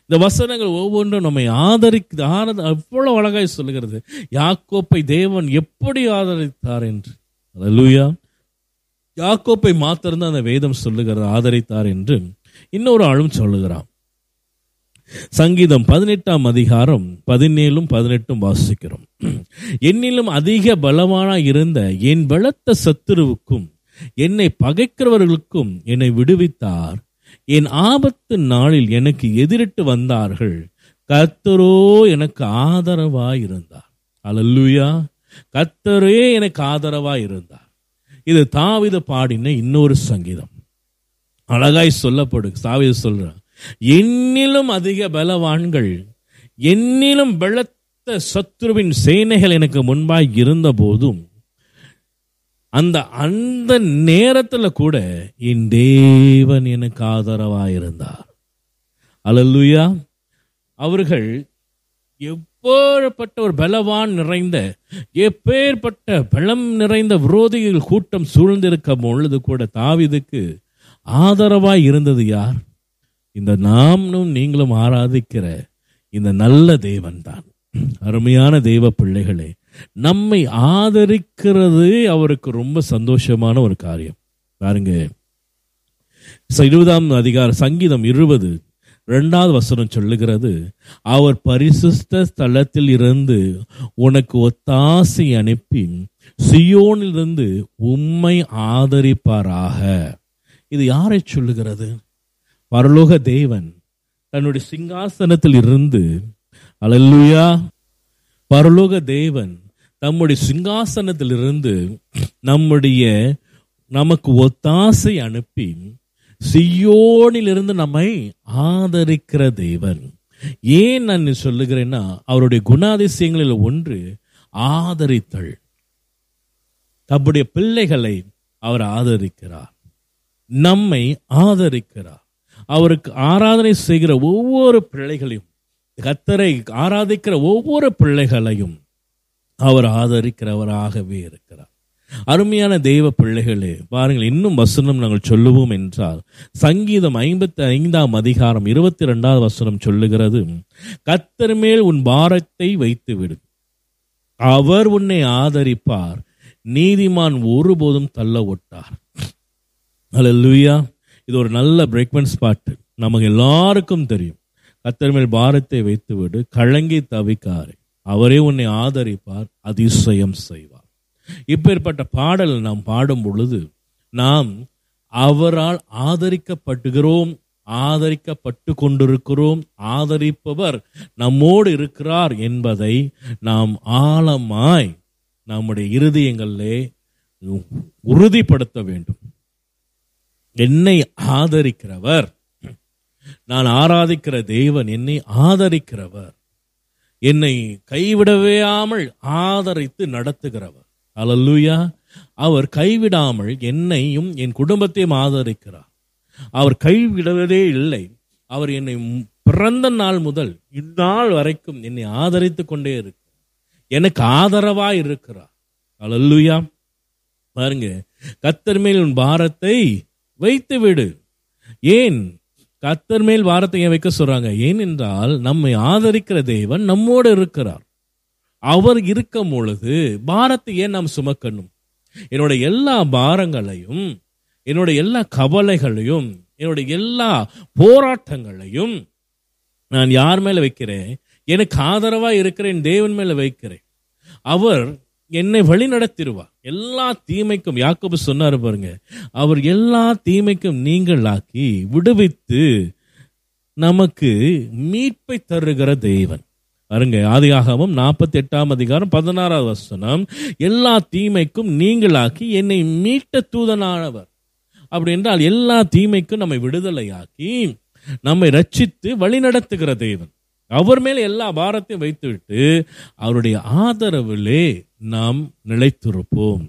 இந்த வசனங்கள் ஒவ்வொன்றும் நம்மை ஆதரிக்க ஆனது எவ்வளவு அழகாய் சொல்லுகிறது. யாக்கோப்பை தேவன் எப்படி ஆதரித்தார் என்று. அல்லேலூயா. யாக்கோப்பை மாத்திரம்தான் அந்த வேதம் சொல்லுகிறது ஆதரித்தார் என்று இன்னொரு ஆளும் சொல்லுகிறான். சங்கீதம் பதினெட்டாம் அதிகாரம் பதினேழும் பதினெட்டும் வாசிக்கிறோம். என்னிலும் அதிக பலமான இருந்த என் பலத்த சத்துருவுக்கும் என்னை பகைக்கிறவர்களுக்கும் என்னை விடுவித்தார். என் ஆபத்து நாளில் எனக்கு எதிரிட்டு வந்தார்கள். கர்த்தரோ எனக்கு ஆதரவாய் இருந்தார் அலல்லுயா. கர்த்தரே எனக்கு ஆதரவாய் இருந்தார் இது தாவித பாடின இன்னொரு சங்கீதம். அழகாய் சொல்லப்படு தாவித சொல்றான் என்னிலும் அதிக பலவான்கள் என்னிலும் பலத்த சத்ருவின் சேனைகள் எனக்கு முன்பாய் இருந்த போதும் அந்த அந்த நேரத்தில் கூட என் தேவன் எனக்கு ஆதரவாயிருந்தார். அலல்லுயா. அவர்கள் எப்பேற்பட்ட ஒரு பலவான் நிறைந்த எப்பேற்பட்ட பலம் நிறைந்த விரோதிகள் கூட்டம் சூழ்ந்திருக்க பொழுது கூட தாவிதுக்கு ஆதரவாய் இருந்தது யார்? இந்த நாமும் நீங்களும் ஆராதிக்கிற இந்த நல்ல தேவன்தான். அருமையான தெய்வ பிள்ளைகளே நம்மை ஆதரிக்கிறது அவருக்கு ரொம்ப சந்தோஷமான ஒரு காரியம். பாருங்க. இருபதாம் அதிகாரம் சங்கீதம் இருபது. ரெண்டாவது வசனம் சொல்லுகிறது அவர் பரிசுத்த ஸ்தலத்தில் இருந்து உனக்கு ஒத்தாசை அனுப்பி சியோனிலிருந்து உம்மை ஆதரிப்பாராக. இது யாரை சொல்லுகிறது? பரலோக தேவன் தன்னுடைய சிங்காசனத்தில் இருந்து அல்லேலூயா பரலோக தேவன் தம்முடைய சிங்காசனத்திலிருந்து நம்முடைய நமக்கு ஒத்தாசை அனுப்பி சியோனிலிருந்து நம்மை ஆதரிக்கிற தேவன். ஏன் நான் சொல்லுகிறேன்னா அவருடைய குணாதிசயங்களில் ஒன்று ஆதரித்தல். தம்முடைய பிள்ளைகளை அவர் ஆதரிக்கிறார். நம்மை ஆதரிக்கிறார். அவருக்கு ஆராதனை செய்கிற ஒவ்வொரு பிள்ளைகளையும் கத்தரை ஆராதிக்கிற ஒவ்வொரு பிள்ளைகளையும் அவர் ஆதரிக்கிறவராகவே இருக்கிறார். அருமையான தெய்வ பிள்ளைகளே பாருங்கள் இன்னும் வசனம் நாங்கள் சொல்லுவோம் என்றால் சங்கீதம் ஐம்பத்தி ஐந்தாம் அதிகாரம் இருபத்தி ரெண்டாவது வசனம் சொல்லுகிறது கத்தர் மேல் உன் பாரத்தை வைத்து விடு அவர் உன்னை ஆதரிப்பார். நீதிமான் ஒருபோதும் தள்ள ஒட்டார். அல்லேலூயா இது ஒரு நல்ல பிரேக்மெண்ட் ஸ்பாட்டு நமக்கு எல்லாருக்கும் தெரியும். கத்தர் மேல் பாரத்தை வைத்து விடு கழங்கி தவிக்காரு அவரே உன்னை ஆதரிப்பார். அதிசயம் செய்வார். இப்பேற்பட்ட பாடல் நாம் பாடும் பொழுது நாம் அவரால் ஆதரிக்கப்படுகிறோம் ஆதரிக்கப்பட்டு கொண்டிருக்கிறோம் ஆதரிப்பவர் நம்மோடு இருக்கிறார் என்பதை நாம் ஆழமாய் நம்முடைய இருதயங்களிலே உறுதிப்படுத்த வேண்டும். என்னை ஆதரிக்கிறவர் நான் ஆராதிக்கிற தேவன் என்னை ஆதரிக்கிறவர் என்னை கைவிடவேயாமல் ஆதரித்து நடத்துகிறவர். அலல்லுயா அவர் கைவிடாமல் என்னையும் என் குடும்பத்தையும் ஆதரிக்கிறார். அவர் கைவிடுவதே இல்லை. அவர் என்னை பிறந்த நாள் முதல் இந்நாள் வரைக்கும் என்னை ஆதரித்து கொண்டே இருக்கு எனக்கு ஆதரவா இருக்கிறார். அலல்லுயா பாருங்க கத்தர் மேல் உன் பாரத்தை வைத்து விடு ஏன்? கத்தர் மேல் வாரத்தை வைக்க சொல்றாங்க? ஏனென்றால் நம்மை ஆதரிக்கிற தேவன் நம்மோடு இருக்கிறார். அவர் இருக்கும் பொழுது பாரத்தை ஏன் நாம் சுமக்கணும்? என்னோட எல்லா பாரங்களையும் என்னோட எல்லா கவலைகளையும் என்னோட எல்லா போராட்டங்களையும் நான் யார் மேல வைக்கிறேன்? எனக்கு ஆதரவா இருக்கிறேன் தேவன் மேல வைக்கிறேன். அவர் என்னை வழி நடத்திடுவார் எல்லா தீமைக்கும் யாக்கோபு சொன்னாரு பாருங்க அவர் எல்லா தீமைக்கும் நீங்களாக்கி விடுவித்து நமக்கு மீட்பை தருகிற தேவன். பாருங்க ஆதியாகமம் நாற்பத்தி எட்டாம் அதிகாரம் பதினாறாவது வசனம் எல்லா தீமைக்கும் நீங்களாக்கி என்னை மீட்ட தூதனானவர். அப்படி என்றால் எல்லா தீமைக்கும் நம்மை விடுதலையாக்கி நம்மை ரட்சித்து வழிநடத்துகிற தேவன். அவர் மேல் எல்லா பாரத்தையும் வைத்துவிட்டு அவருடைய ஆதரவிலே நாம் நிலைத்திருப்போம்.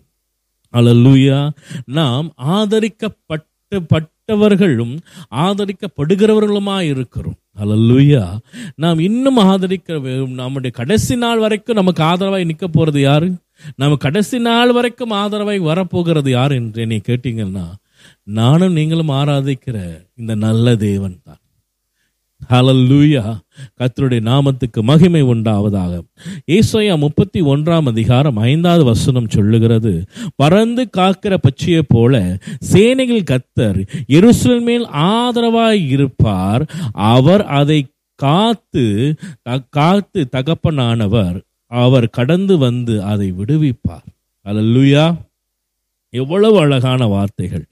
அல்லேலூயா நாம் ஆதரிக்கப்பட்டு பட்டு ஆதரிக்கப்பட்டவர்களும் ஆதரிக்கப்படுகிறவர்களுமாய் இருக்கிறோம் அலல்லுயா நாம் இன்னும் ஆதரிக்க நம்முடைய கடைசி நாள் வரைக்கும் நமக்கு ஆதரவாய் நிற்க போறது யாரு? நம்ம கடைசி நாள் வரைக்கும் ஆதரவாய் வரப்போகிறது யார்? என்று என்னை கேட்டீங்கன்னா நானும் நீங்களும் ஆராதிக்கிற இந்த நல்ல தேவன் தான். ஹலல்லூயா கத்தருடைய நாமத்துக்கு மகிமை உண்டாவதாக. ஏசாயா முப்பத்தி ஒன்றாம் அதிகாரம் ஐந்தாவது வசனம் சொல்லுகிறது. பறந்து காக்கிற பட்சியை போல சேனைகள் கத்தர் எருசலேம் மேல் ஆதரவாய் இருப்பார். அவர் அதை காத்து காத்து தகப்பனானவர் அவர் கடந்து வந்து அதை விடுவிப்பார். அலல்லுயா எவ்வளவு அழகான வார்த்தைகள்.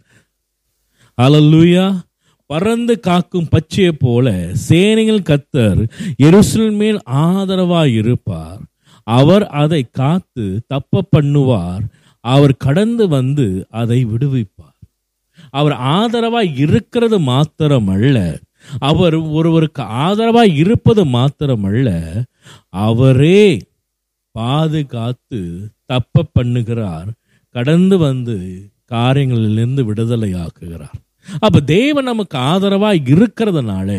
அலல்லுயா பறந்து காக்கும் பச்சையை போல சேனைகள் கத்தர் எருசலேம் ஆதரவாய் இருப்பார். அவர் அதை காத்து தப்ப பண்ணுவார். அவர் கடந்து வந்து அதை விடுவிப்பார். அவர் ஆதரவாய் இருக்கிறது மாத்திரமல்ல. அவர் ஒருவருக்கு ஆதரவாய் இருப்பது மாத்திரமல்ல. அவரே பாதுகாத்து தப்ப பண்ணுகிறார். கடந்து வந்து காரியங்களிலிருந்து விடுதலையாக்குகிறார். அப்ப தேவன் நமக்கு ஆதரவா இருக்கிறதுனால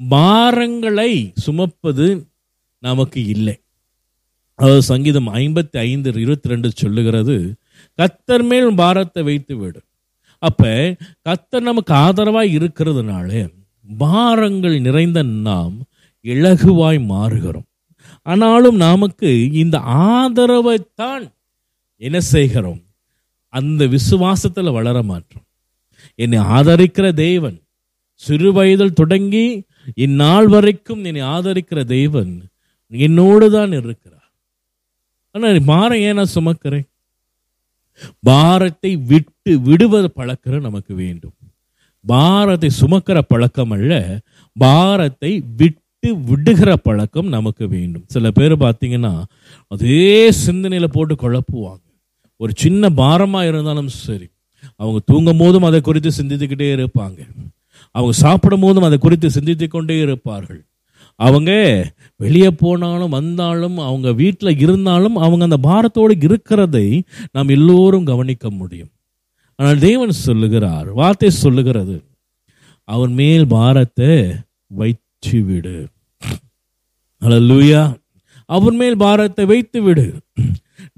பாரங்களை சுமப்பது நமக்கு இல்லை. அதாவது சங்கீதம் ஐம்பத்தி ஐந்து இருபத்தி ரெண்டு சொல்லுகிறது கத்தர் மேல் பாரத்தை வைத்து விடும் அப்ப கத்தர் நமக்கு ஆதரவா இருக்கிறதுனால பாரங்கள் நிறைந்த நாம் இலகுவாய் மாறுகிறோம். ஆனாலும் நமக்கு இந்த ஆதரவைத்தான் என்ன செய்கிறோம்? அந்த விசுவாசத்துல வளர மாற்றோம். என்னை ஆதரிக்கிற தேவன். சிறு வயதில் தொடங்கி இந்நாள் வரைக்கும் என்னை ஆதரிக்கிற தேவன் என்னோடு தான் இருக்கிறார். ஆனால் பாரம் ஏன் நான் சுமக்கிறேன்? பாரத்தை விட்டு விடுவது பழக்கிற நமக்கு வேண்டும். பாரத்தை சுமக்கிற பழக்கம் அல்ல பாரத்தை விட்டு விடுகிற பழக்கம் நமக்கு வேண்டும். சில பேர் பார்த்தீங்கன்னா அதே சிந்தனையில் போட்டு குழப்புவாங்க. ஒரு சின்ன பாரமாக இருந்தாலும் சரி அவங்க தூங்கும் போதும் அதை குறித்து சிந்தித்துக்கிட்டே இருப்பாங்க. அவங்க சாப்பிடும் போதும் அதை குறித்து சிந்தித்து கொண்டே இருப்பார்கள். அவங்க வெளியே போனாலும் வந்தாலும் அவங்க வீட்டில் இருந்தாலும் அவங்க அந்த பாரத்தோடு இருக்கிறதை நாம் எல்லோரும் கவனிக்க முடியும். ஆனால் தேவன் சொல்லுகிறார் வார்த்தை சொல்லுகிறது அவன் மேல் பாரத்தை வைத்து விடு அல்லூயா அவன் மேல் பாரத்தை வைத்து விடு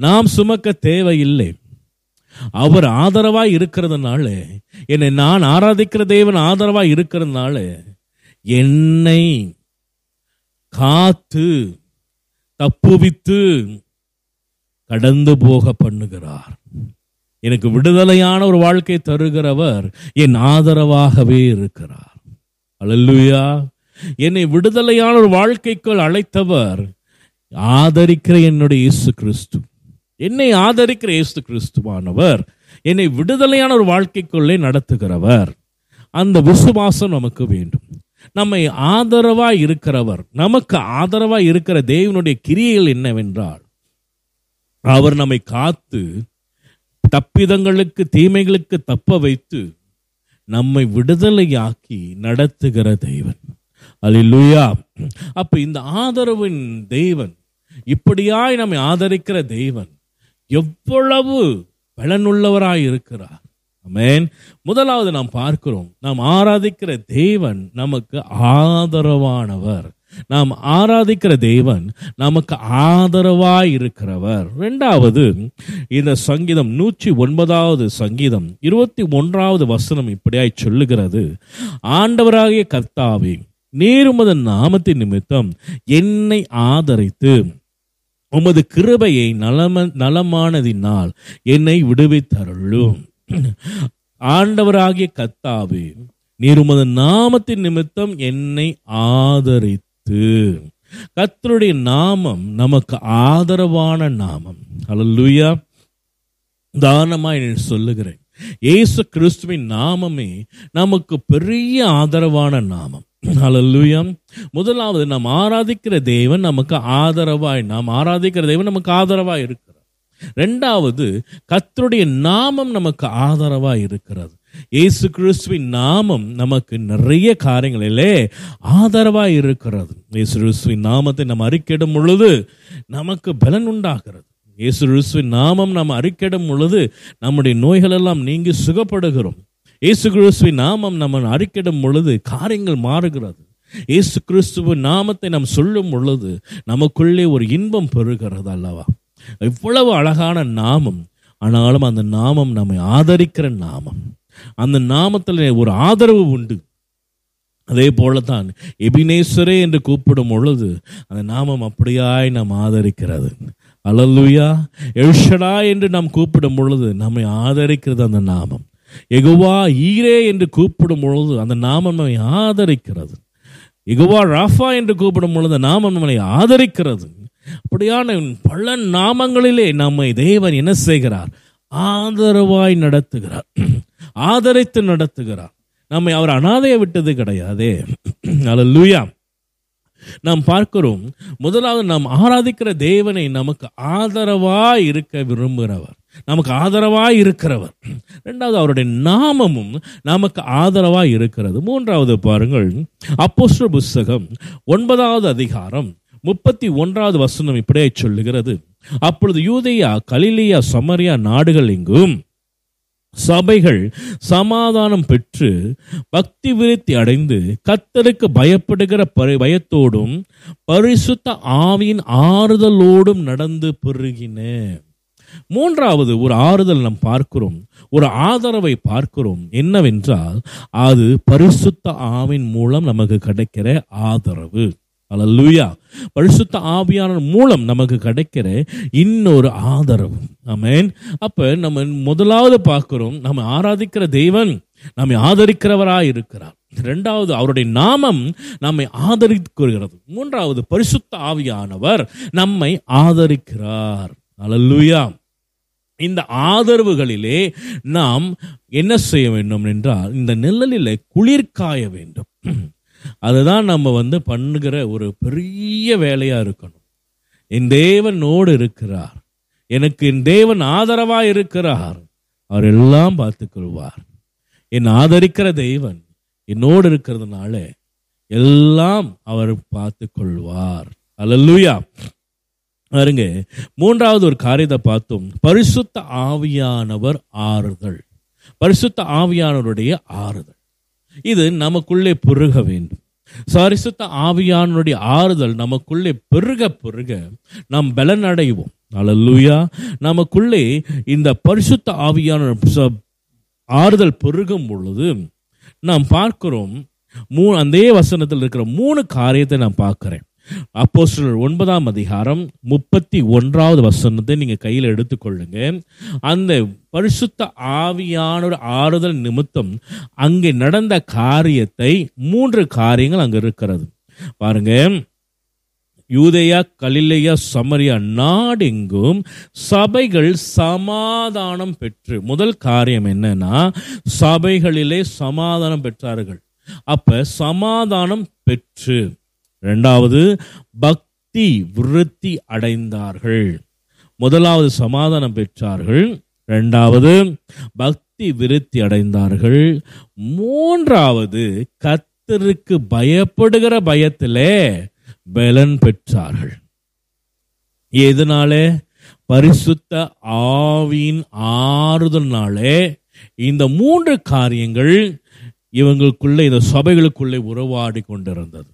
நாம் சுமக்க தேவையில்லை. அவர் ஆதரவா இருக்கிறதுனால என்னை நான் ஆராதிக்கிற தேவன் ஆதரவா இருக்கிறதுனால என்னை காத்து தப்புவித்து கடந்து போக பண்ணுகிறார். எனக்கு விடுதலையான ஒரு வாழ்க்கை தருகிறவர் என் ஆதரவாகவே இருக்கிறார். அழல்லுயா என்னை விடுதலையான ஒரு வாழ்க்கைக்குள் அழைத்தவர் ஆதரிக்கிற என்னுடைய இயேசு கிறிஸ்து. என்னை ஆதரிக்கிற இயேசு கிறிஸ்துவானவர் என்னை விடுதலையான ஒரு வாழ்க்கைக்குள்ளே நடத்துகிறவர். அந்த விசுவாசம் நமக்கு வேண்டும். நம்மை ஆதரவாக இருக்கிறவர் நமக்கு ஆதரவாக இருக்கிற தேவனுடைய கிரியைகள் என்னவென்றால் அவர் நம்மை காத்து தப்பிதங்களுக்கு தீமைகளுக்கு தப்ப வைத்து நம்மை விடுதலையாக்கி நடத்துகிற தெய்வன் அல்லா அப்ப இந்த ஆதரவின் தெய்வன் இப்படியாய் நம்மை ஆதரிக்கிற தெய்வன் எவ்வளவு பலனுள்ளவராய் இருக்கிறார் ஆமென். முதலாவது நாம் பார்க்கிறோம் நாம் ஆராதிக்கிற தேவன் நமக்கு ஆதரவானவர். நாம் ஆராதிக்கிற தேவன் நமக்கு ஆதரவாய் இருக்கிறவர் இரண்டாவது இந்த சங்கீதம் நூற்றி ஒன்பதாவது சங்கீதம் இருபத்தி ஒன்றாவது வசனம் இப்படியாய் சொல்லுகிறது. ஆண்டவராகிய கர்த்தாவே நேருமதன் நாமத்தின் நிமித்தம் என்னை ஆதரித்து உமது கிருபையை நலம நலமானதினால் என்னை விடுவித்தருளும். ஆண்டவராகிய கத்தாவே நீர் உமது நாமத்தின் நிமித்தம் என்னை ஆதரித்து. கத்தருடைய நாமம் நமக்கு ஆதரவான நாமம். அல்லேலூயா தானமாக சொல்லுகிறேன். இயேசு கிறிஸ்துவின் நாமமே நமக்கு பெரிய ஆதரவான நாமம். அல்லேலூயா முதலாவது நாம் ஆராதிக்கிற தேவன் நமக்கு ஆதரவாய் நாம் ஆராதிக்கிற தேவன் நமக்கு ஆதரவாய் இருக்கிறார். ரெண்டாவது கத்தருடைய நாமம் நமக்கு ஆதரவாய் இருக்கிறது. இயேசு கிறிஸ்துவின் நாமம் நமக்கு நிறைய காரியங்களிலே ஆதரவாய் இருக்கிறது. இயேசு கிறிஸ்துவின் நாமத்தை நம்ம அறிக்கையிடும் பொழுது நமக்கு பலன் உண்டாகிறது. இயேசு கிறிஸ்துவின் நாமம் நாம் அறிக்கையிடும் பொழுது நம்முடைய நோய்கள் எல்லாம் நீங்கி சுகப்படுகிறோம். இயேசு கிறிஸ்துவின் நாமம் நம்ம அறிக்கையிடும் பொழுது காரியங்கள் மாறுகிறது. இயேசு கிறிஸ்துவின் நாமத்தை நாம் சொல்லும் பொழுது நமக்குள்ளே ஒரு இன்பம் பெறுகிறது அல்லவா? இவ்வளவு அழகான நாமம். ஆனாலும் அந்த நாமம் நம்மை ஆதரிக்கிற நாமம். அந்த நாமத்தில் ஒரு ஆதரவு உண்டு. அதே போலத்தான் எபினேஸ்வரே என்று கூப்பிடும் பொழுது அந்த நாமம் அப்படியாய் நாம் ஆதரிக்கிறது. அலல்லுயா எழுஷடா என்று நாம் கூப்பிடும் பொழுது நம்மை ஆதரிக்கிறது அந்த நாமம். எகுவா ஈரே என்று கூப்பிடும் பொழுது அந்த நாமம் நம்மை ஆதரிக்கிறது. எகுவா ராஃபா என்று கூப்பிடும் பொழுது நாமம் நம்மை ஆதரிக்கிறது. அப்படியான பல நாமங்களிலே நம்மை தேவன் என்ன செய்கிறார்? ஆதரவாய் நடத்துகிறார். ஆதரித்து நடத்துகிறார். நம்மை அவர் அனாதைய விட்டது கிடையாதே. அல்லேலூயா நாம் பார்க்கிறோம் முதலாவது நாம் ஆராதிக்கிற தேவனை நமக்கு ஆதரவாய் இருக்க விரும்புகிறவர். நமக்கு ஆதரவாய் இருக்கிறவர். ரெண்டாவது அவருடைய நாமமும் நமக்கு ஆதரவாய் இருக்கிறது. மூன்றாவது பாருங்கள் அப்போஸ்தல புஸ்தகம் ஒன்பதாவது அதிகாரம் முப்பத்தி ஒன்றாவது வசனம் இப்படியே சொல்லுகிறது. அப்பொழுது யூதையா கலிலியா சமரியா நாடுகள் எங்கும் சபைகள் சமாதானம் பெற்று பக்தி விருத்தி அடைந்து கத்தருக்கு பயப்படுகிற பரி- பயத்தோடும் பரிசுத்த ஆவியின் ஆறுதலோடும் நடந்து பெருகின. மூன்றாவது ஒரு ஆறுதல் நாம் பார்க்கிறோம். ஒரு ஆதரவை பார்க்கிறோம். என்னவென்றால் அது பரிசுத்த ஆவின் மூலம் நமக்கு கிடைக்கிற ஆதரவு. அல்லேலூயா பரிசுத்த ஆவியான மூலம் நமக்கு கிடைக்கிற இன்னொரு ஆதரவு. ஆமேன் அப்போ நம்ம முதலாவது பார்க்குறோம் நம்ம ஆராதிக்கிற தெய்வன் நம்மை ஆதரிக்கிறவராக இருக்கிறார். ரெண்டாவது அவருடைய நாமம் நம்மை ஆதரிக்கிறது மூன்றாவது பரிசுத்த ஆவியானவர் நம்மை ஆதரிக்கிறார். அல்லேலூயா இந்த ஆதரவுகளிலே நாம் என்ன செய்ய வேண்டும் என்றால் இந்த நிழலிலே குளிர் காய வேண்டும். அதுதான் நம்ம வந்து பண்ணுகிற ஒரு பெரிய வேலையா இருக்கணும். என் தேவனோடு இருக்கிறார். எனக்கு என் தேவன் ஆதரவா இருக்கிறார். அவர் எல்லாம் பார்த்துக்கொள்வார். என் ஆதரிக்கிற தெய்வன் என்னோடு இருக்கிறதுனால எல்லாம் அவர் பார்த்து கொள்வார் அல்லேலூயா பாருங்க மூன்றாவது ஒரு காரியத்தை பார்த்தோம். பரிசுத்த ஆவியானவர் ஆறுதல். பரிசுத்த ஆவியானவருடைய ஆறுதல். இது நமக்குள்ளே பெருக வேண்டும். சரிசுத்த ஆவியானுடைய ஆறுதல் நமக்குள்ளே பெருக பெருக நாம் பலன் அடைவோம் அல்லேலூயா. நமக்குள்ளே இந்த பரிசுத்த ஆவியான ஆறுதல் பெருகும் பொழுது நாம் பார்க்கிறோம் மூ அதே வசனத்தில் இருக்கிற மூணு காரியத்தை நான் பார்க்குறேன். அப்போ ஒன்பதாம் அதிகாரம் முப்பத்தி ஒன்றாவது வசனத்தை நீங்கள் கையில் எடுத்துக்கொள்ளுங்க. அந்த பரிசுத்த ஒரு ஆறுதல் நிமித்தம் அங்கே நடந்த காரியத்தை மூன்று காரியங்கள் அங்கே இருக்கிறது. பாருங்க. யூதேயா கலிலேயா சமரியா நாடெங்கும் சபைகள் சமாதானம் பெற்று முதல் காரியம் என்னன்னா சபைகளிலே சமாதானம் பெற்றார்கள். அப்ப சமாதானம் பெற்று இரண்டாவது பக்தி விருத்தி அடைந்தார்கள். முதலாவது சமாதானம் பெற்றார்கள். இரண்டாவது பக்தி விருத்தி அடைந்தார்கள். மூன்றாவது கத்தருக்கு பயப்படுகிற பயத்திலே பலன் பெற்றார்கள். எதனாலே? பரிசுத்த ஆவியின் ஆறுதல்னாலே இந்த மூன்று காரியங்கள் இவங்களுக்குள்ளே இந்த சபைகளுக்குள்ளே உறவாடி கொண்டிருந்தது.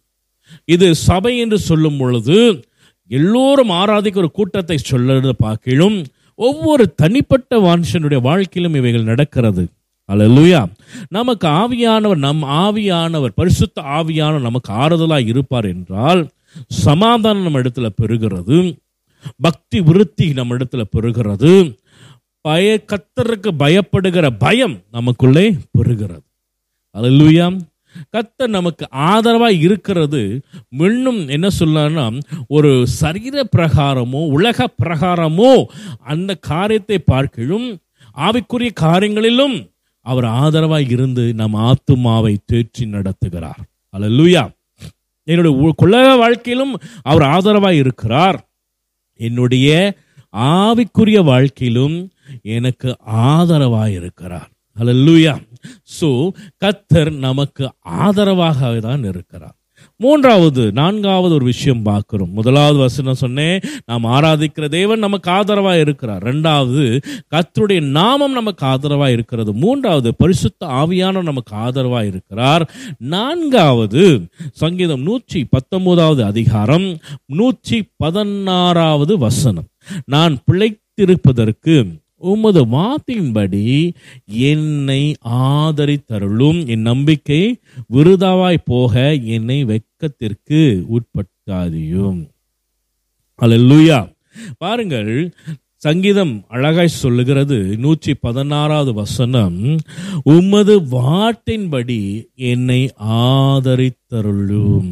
இது சபை என்று சொல்லும் பொழுது எல்லோரும் ஆராதிக்க ஒரு கூட்டத்தை சொல்லுறது பார்க்கிலும் ஒவ்வொரு தனிப்பட்ட மனுஷனுடைய வாழ்க்கையிலும் இவைகள் நடக்கிறது. அல்லேலூயா. நமக்கு ஆவியானவர் நம் ஆவியானவர் பரிசுத்த ஆவியானவர் நமக்கு ஆறுதலாக இருப்பார் என்றால் சமாதானம் நம்ம இடத்துல பெறுகிறது. பக்தி விருத்தி நம்ம இடத்துல பெறுகிறது. பய கத்தருக்கு பயப்படுகிற பயம் நமக்குள்ளே பெறுகிறது. அல்லேலூயா. கத்த நமக்கு ஆதரவாக இருக்கிறது. இன்னும் என்ன சொல்லலாம்னா ஒரு சரீர பிரகாரமோ உலக பிரகாரமோ அந்த காரியத்தை பார்க்கிலும் ஆவிக்குரிய காரியங்களிலும் அவர் ஆதரவாக இருந்து நம் ஆத்துமாவை தேற்றி நடத்துகிறார். அல்லேலூயா என்னுடைய உ- உலக வாழ்க்கையிலும் அவர் ஆதரவாய் இருக்கிறார். என்னுடைய ஆவிக்குரிய வாழ்க்கையிலும் எனக்கு ஆதரவாக இருக்கிறார். அல்லேலூயா ஸோ கத்தர் நமக்கு ஆதரவாக தான் இருக்கிறார். மூன்றாவது நான்காவது ஒரு விஷயம் பார்க்கிறோம். முதலாவது வசனம் சொன்னேன் நாம் ஆராதிக்கிற தேவன் நமக்கு ஆதரவா இருக்கிறார். ரெண்டாவது கத்தருடைய நாமம் நமக்கு ஆதரவா இருக்கிறது. மூன்றாவது பரிசுத்த ஆவியான நமக்கு ஆதரவா இருக்கிறார். நான்காவது சங்கீதம் நூற்றி பத்தொன்பதாவது அதிகாரம் நூற்றி பதினாறாவது வசனம். நான் பிழைத்திருப்பதற்கு உமது வார்த்தையின்படி என்னை ஆதரித்தருளும். என் நம்பிக்கை விருதாவாய் போக என்னை வெட்கத்திற்கு உட்பட்டாதியும். அல்லேலூயா பாருங்கள் சங்கீதம் அழகாய் சொல்லுகிறது. நூற்றி பதினாறாவது வசனம் உமது வார்த்தையின்படி என்னை ஆதரித்தருளும்.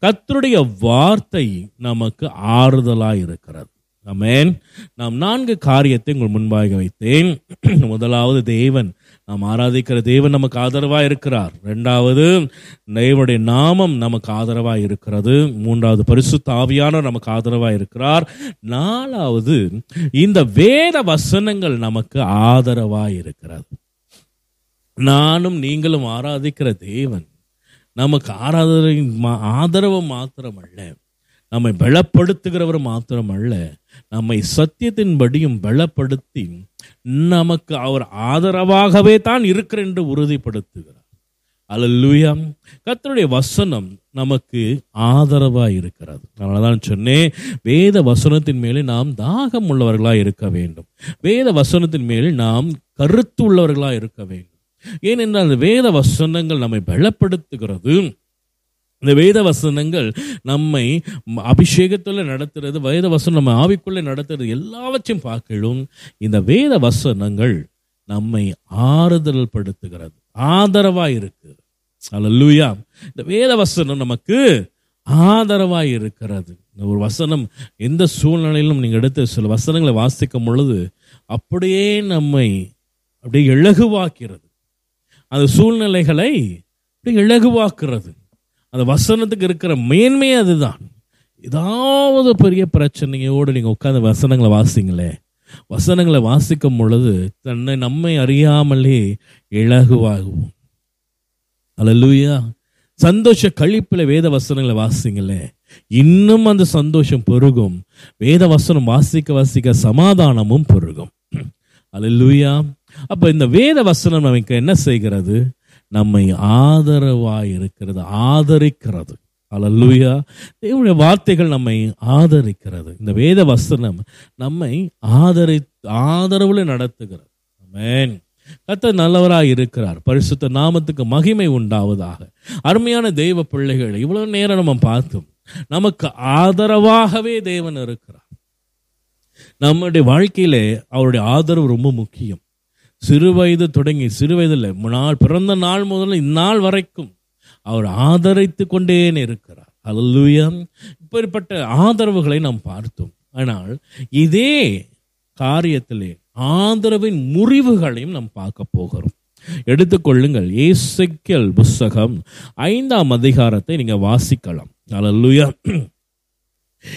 கத்தருடைய வார்த்தை நமக்கு ஆறுதலாய் இருக்கிறது. அமேன் நாம் நான்கு காரியத்தை உங்கள் முன்பாக வைத்தேன். முதலாவது தேவன். நாம் ஆராதிக்கிற தேவன் நமக்கு ஆதரவாக இருக்கிறார். ரெண்டாவது தேவனுடைய நாமம் நமக்கு ஆதரவாக இருக்கிறது. மூன்றாவது பரிசு ஆவியானவர் நமக்கு ஆதரவாக இருக்கிறார். நாலாவது இந்த வேத வசனங்கள் நமக்கு ஆதரவாக இருக்கிறது. நானும் நீங்களும் ஆராதிக்கிற தேவன். நமக்கு ஆராதனை மா- ஆதரவு மாத்திரமல்ல. நம்மை பலப்படுத்துகிறவர் மாத்திரமல்ல நம்மை சத்தியத்தின்படியும் பலப்படுத்தி நமக்கு அவர் ஆதரவாகவே தான் இருக்கிற என்று உறுதிப்படுத்துகிறார். அல்லேலூயா. கத்தருடைய வசனம் நமக்கு ஆதரவாக இருக்கிறது. அதனாலதான் சொன்னேன் வேத வசனத்தின் மேலே நாம் தாகம் உள்ளவர்களாக இருக்க வேண்டும். வேத வசனத்தின் மேலே நாம் கருத்து உள்ளவர்களாக இருக்க வேண்டும். ஏனென்றால் அந்த வேத வசனங்கள் நம்மை பலப்படுத்துகிறது. இந்த வேத வசனங்கள் நம்மை அபிஷேகத்துல நடத்துறது வேத வசனம் நம்ம ஆவிக்குள்ளே நடத்துறது எல்லாவற்றையும் பார்க்கலும் இந்த வேத வசனங்கள் நம்மை ஆறுதல் படுத்துகிறது ஆதரவாக இருக்கு அல்லூயா இந்த வேத வசனம் நமக்கு ஆதரவாக இருக்கிறது. இந்த ஒரு வசனம் எந்த சூழ்நிலையிலும் நீங்கள் எடுத்து சில வசனங்களை வாசிக்கும் பொழுது அப்படியே நம்மை அப்படியே இலகுவாக்கிறது. அந்த சூழ்நிலைகளை அப்படியே இலகுவாக்குறது அந்த வசனத்துக்கு இருக்கிற மேன்மையே அதுதான். ஏதாவது பெரிய பிரச்சனையோடு நீங்கள் உட்காந்து வசனங்களை வாசிங்களே. வசனங்களை வாசிக்கும் பொழுது தன்னை நம்மை அறியாமலே இலகுவாகுவோம். அலலூயா சந்தோஷ கழிப்பில் வேத வசனங்களை வாசிங்களே. இன்னும் அந்த சந்தோஷம் பெருகும். வேத வசனம் வாசிக்க வாசிக்க சமாதானமும் பெருகும். அலலூயா அப்போ இந்த வேத வசனம் நமக்கு என்ன செய்கிறது? நம்மை ஆதரவாய் இருக்கிறது ஆதரிக்கிறது. அல்லேலூயா தேவனுடைய வார்த்தைகள் நம்மை ஆதரிக்கிறது. இந்த வேத வசனம் நம்மை ஆதரி ஆதரவுல நடத்துகிறது. ஆமென் நல்லவராக நல்லவராய் இருக்கிறார் பரிசுத்த நாமத்துக்கு மகிமை உண்டாவதாக. அருமையான தெய்வ பிள்ளைகள் இவ்வளவு நேரம் நம்ம பார்த்தோம். நமக்கு ஆதரவாகவே தேவன் இருக்கிறார். நம்முடைய வாழ்க்கையிலே அவருடைய ஆதரவு ரொம்ப முக்கியம். சிறு வயது தொடங்கி சிறு வயதில் நாள் பிறந்த நாள் முதல்ல இந்நாள் வரைக்கும் அவர் ஆதரித்து கொண்டே இருக்கிறார். அல்லூயா இப்படிப்பட்ட ஆதரவுகளை நாம் பார்த்தோம். ஆனால் இதே காரியத்திலே ஆதரவின் முறிவுகளையும் நாம் பார்க்க போகிறோம். எடுத்துக்கொள்ளுங்கள் ஏசைக்கல் புஸ்தகம் ஐந்தாம் அதிகாரத்தை நீங்கள் வாசிக்கலாம். அல்லூயா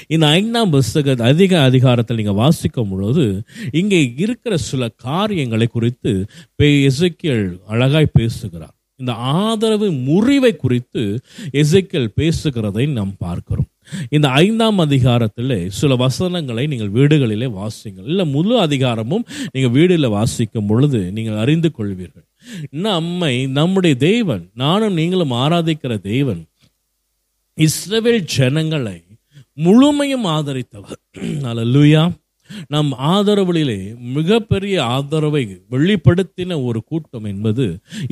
இந்த ஐந்தாம் புஸ்தக அதிக அதிகாரத்தில் நீங்க வாசிக்கும் பொழுது இங்கே இருக்கிற சில காரியங்களை குறித்து எசைக்கியல் அழகாய் பேசுகிறார். இந்த ஆதரவு முறிவை குறித்து எசைக்கியல் பேசுகிறதை நாம் பார்க்கிறோம். இந்த ஐந்தாம் அதிகாரத்தில் சில வசனங்களை நீங்கள் வீடுகளிலே வாசிங்கள். இல்லை முழு அதிகாரமும் நீங்கள் வீடில் வாசிக்கும் பொழுது நீங்கள் அறிந்து கொள்வீர்கள். நம்மை நம்முடைய தேவன் நானும் நீங்களும் ஆராதிக்கிற தேவன் இஸ்ரவேல் ஜனங்களை முழுமையும் ஆதரித்தவர். அல்லூயா நம் ஆதரவுகளிலே மிகப்பெரிய ஆதரவை வெளிப்படுத்தின ஒரு கூட்டம் என்பது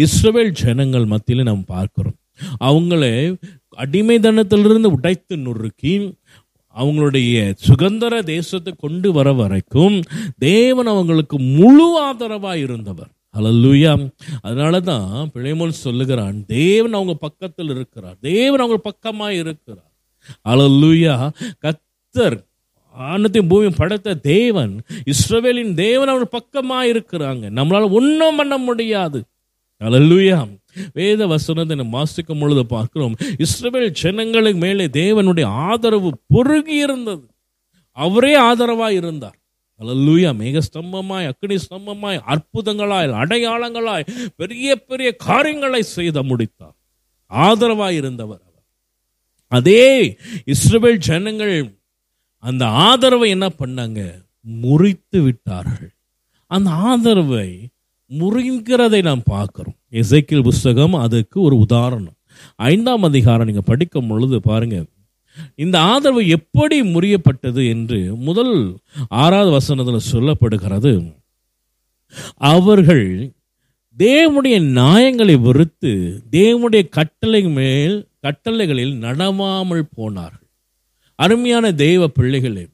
இஸ்ரேல் ஜனங்கள் மத்தியிலே நாம் பார்க்கிறோம். அவங்களே அடிமைதனத்திலிருந்து உடைத்து நொறுக்கி அவங்களுடைய சுதந்திர தேசத்தை கொண்டு வர வரைக்கும் தேவன் அவங்களுக்கு முழு ஆதரவாக இருந்தவர். அலல்லுயா அதனால தான் பிழைமோன் சொல்லுகிறான் தேவன் அவங்க பக்கத்தில் இருக்கிறார். தேவன் அவங்க பக்கமாக இருக்கிறார். அலல்லூயா கத்தர் ஆனத்தையும் பூமியும் படைத்த தேவன் இஸ்ரவேலின் தேவன் அவர் பக்கமா இருக்கிறாங்க நம்மளால ஒன்றும் பண்ண முடியாது. அலல்லூயா வேத வசனத்தை நம்ம வாசிக்கும் பொழுது பார்க்கிறோம் இஸ்ரவேல் ஜனங்களுக்கு மேலே தேவனுடைய ஆதரவு பொருகி இருந்தது அவரே ஆதரவா இருந்தார். அலல்லூயா மேக ஸ்தம்பமாய் அக்னி ஸ்தம்பமாய் அற்புதங்களாய் அடையாளங்களாய் பெரிய பெரிய காரியங்களை செய்த முடித்தார். ஆதரவாய் இருந்தவர் அவர். அதே இஸ்ரேல் ஜனங்கள் அந்த ஆதரவை என்ன பண்ணாங்க? முறித்து விட்டார்கள். அந்த ஆதரவை முறிங்கிறதை நாம் பார்க்குறோம். இசைக்கில் புஸ்தகம் அதுக்கு ஒரு உதாரணம். ஐந்தாம் அதிகாரம் நீங்கள் படிக்கும் பொழுது பாருங்க. இந்த ஆதரவு எப்படி முறியப்பட்டது என்று முதல் ஆறாவது வசனத்தில் சொல்லப்படுகிறது. அவர்கள் தேவனுடைய நியாயங்களை வெறுத்து தேவனுடைய கட்டளை மேல் கட்டளைகளில் நடவாமல் போனார்கள். அருமையான தெய்வ பிள்ளைகளே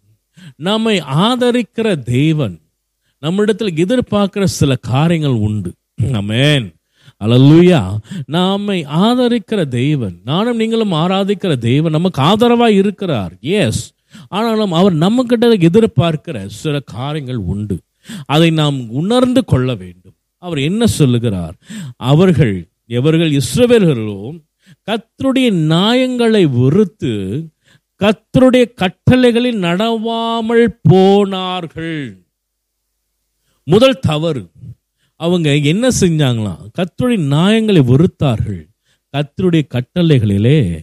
நம்மை ஆதரிக்கிற தேவன் நம்மிடத்தில் எதிர்பார்க்கிற சில காரியங்கள் உண்டு. அமேன் அலல்லூயா. நாமை ஆதரிக்கிற தெய்வன் நானும் நீங்களும் ஆராதிக்கிற தெய்வன் நமக்கு ஆதரவாக இருக்கிறார். எஸ் ஆனாலும் அவர் நம்ம கிட்ட எதிர்பார்க்கிற சில காரியங்கள் உண்டு. அதை நாம் உணர்ந்து கொள்ள வேண்டும். அவர் என்ன சொல்லுகிறார்? அவர்கள் எவர்கள்? இஸ்ரவேலர்களோ கத்தருடைய நியாயங்களை வெறுத்து கத்தருடைய கட்டளைகளில் நடவாமல் போனார்கள். முதல் தவறு. அவங்க என்ன செஞ்சாங்களாம் கத்தருடைய நியாயங்களை வெறுத்தார்கள். கத்தருடைய கட்டளைகளிலே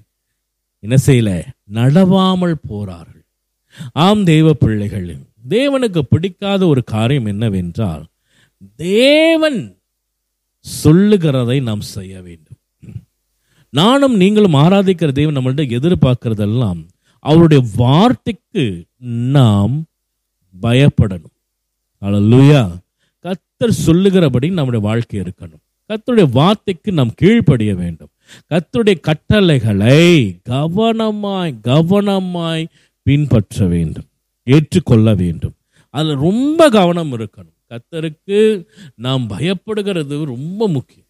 என்ன செய்யல? நடவாமல் போறார்கள். ஆம் தெய்வ பிள்ளைகள் தேவனுக்கு பிடிக்காத ஒரு காரியம் என்னவென்றால் தேவன் சொல்லுகிறதை நாம் செய்ய வேண்டும். நானும் நீங்களும் ஆராதிக்கிற தெய்வம் நம்மள்ட்ட எதிர்பார்க்கறதெல்லாம் அவருடைய வார்த்தைக்கு நாம் பயப்படணும். அழலுயா கத்தர் சொல்லுகிறபடி நம்முடைய வாழ்க்கை இருக்கணும். கத்தருடைய வார்த்தைக்கு நாம் கீழ்ப்படிய வேண்டும். கத்தருடைய கட்டளைகளை கவனமாய் கவனமாய் பின்பற்ற வேண்டும். ஏற்றுக்கொள்ள வேண்டும். அதில் ரொம்ப கவனம் இருக்கணும். கத்தருக்கு நாம் பயப்படுகிறது ரொம்ப முக்கியம்.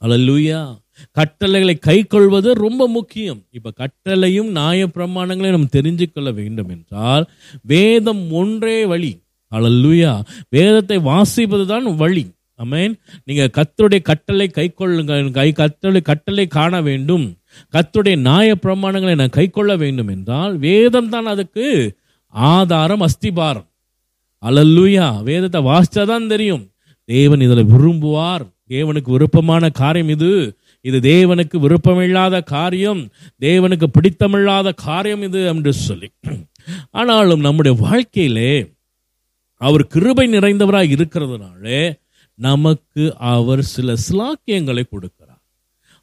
அழலுயா கட்டளைகளை கை கொள்வது ரொம்ப முக்கியம். இப்ப கட்டளையும் நியாய பிரமாணங்களையும் நம்ம தெரிஞ்சு கொள்ள வேண்டும் என்றால் வேதம் ஒன்றே வழி. அழல்லுயா வேதத்தை வாசிப்பது தான் வழி. அமேன் நீங்க கத்தருடைய கட்டளை கை கொள்ளுங்கள் கை கத்தளை கட்டளை காண வேண்டும். கத்துடைய நியாய பிரமாணங்களை நான் கை கொள்ள வேண்டும் என்றால் வேதம் தான் அதுக்கு ஆதாரம் அஸ்திபாரம். அலல்லுயா வேதத்தை வாசிச்சாதான் தெரியும். தேவன் இதில் விரும்புவார். தேவனுக்கு விருப்பமான காரியம் இது. இது தேவனுக்கு விருப்பமில்லாத காரியம் தேவனுக்கு பிடித்தமில்லாத காரியம் இது என்று சொல்லி. ஆனாலும் நம்முடைய வாழ்க்கையிலே அவர் கிருபை நிறைந்தவராக இருக்கிறதுனாலே நமக்கு அவர் சில சிலாக்கியங்களை கொடுக்கிறார்.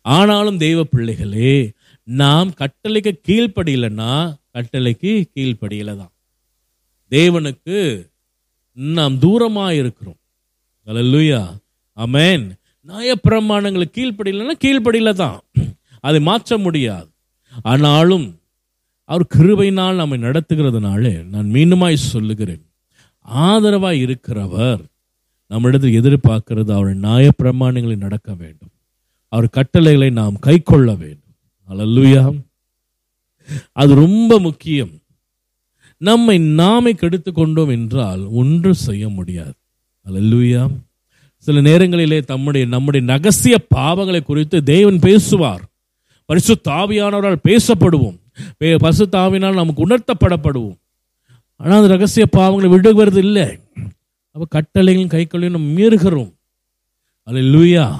ஆனாலும் தெய்வ பிள்ளைகளே நாம் கட்டளைக்கு கீழ்ப்படியலைன்னா கட்டளைக்கு கீழ்ப்படியில தான் தேவனுக்கு நாம் தூரமாக இருக்கிறோம் அல்லேலூயா அமேன் நியாயப்பிரமாணங்களுக்கு கீழ்ப்படியலைன்னா கீழ்ப்படியில தான். அதை மாற்ற முடியாது. ஆனாலும் அவர் கிருபையினால் நம்மை நடத்துகிறதுனாலே நான் மீண்டுமாய் சொல்லுகிறேன். ஆதரவாய் இருக்கிறவர் நம்மிடத்தில் எதிர்பார்க்கிறது அவர் நியாயப்பிரமாணங்களை நடக்க வேண்டும். அவர் கட்டளைகளை நாம் கை கொள்ள வேண்டும். அலல்லுயா அது ரொம்ப முக்கியம். நம்மை நாமே கெடுத்து கொண்டோம் என்றால் ஒன்றும் செய்ய முடியாது. அல்லேலூயா சில நேரங்களிலே தம்முடைய நம்முடைய நகசிய பாவங்களை குறித்து தேவன் பேசுவார். பரிசு தாவியானவரால் பேசப்படுவோம். பே- பரிசு தாவினால் நமக்கு உணர்த்தப்படப்படுவோம். ஆனால் அந்த ரகசிய பாவங்களை விடுகிறது இல்லை. அப்போ கட்டளைகளும் கைக்கொள்ளையும் நம்ம மீறுகிறோம். லூயா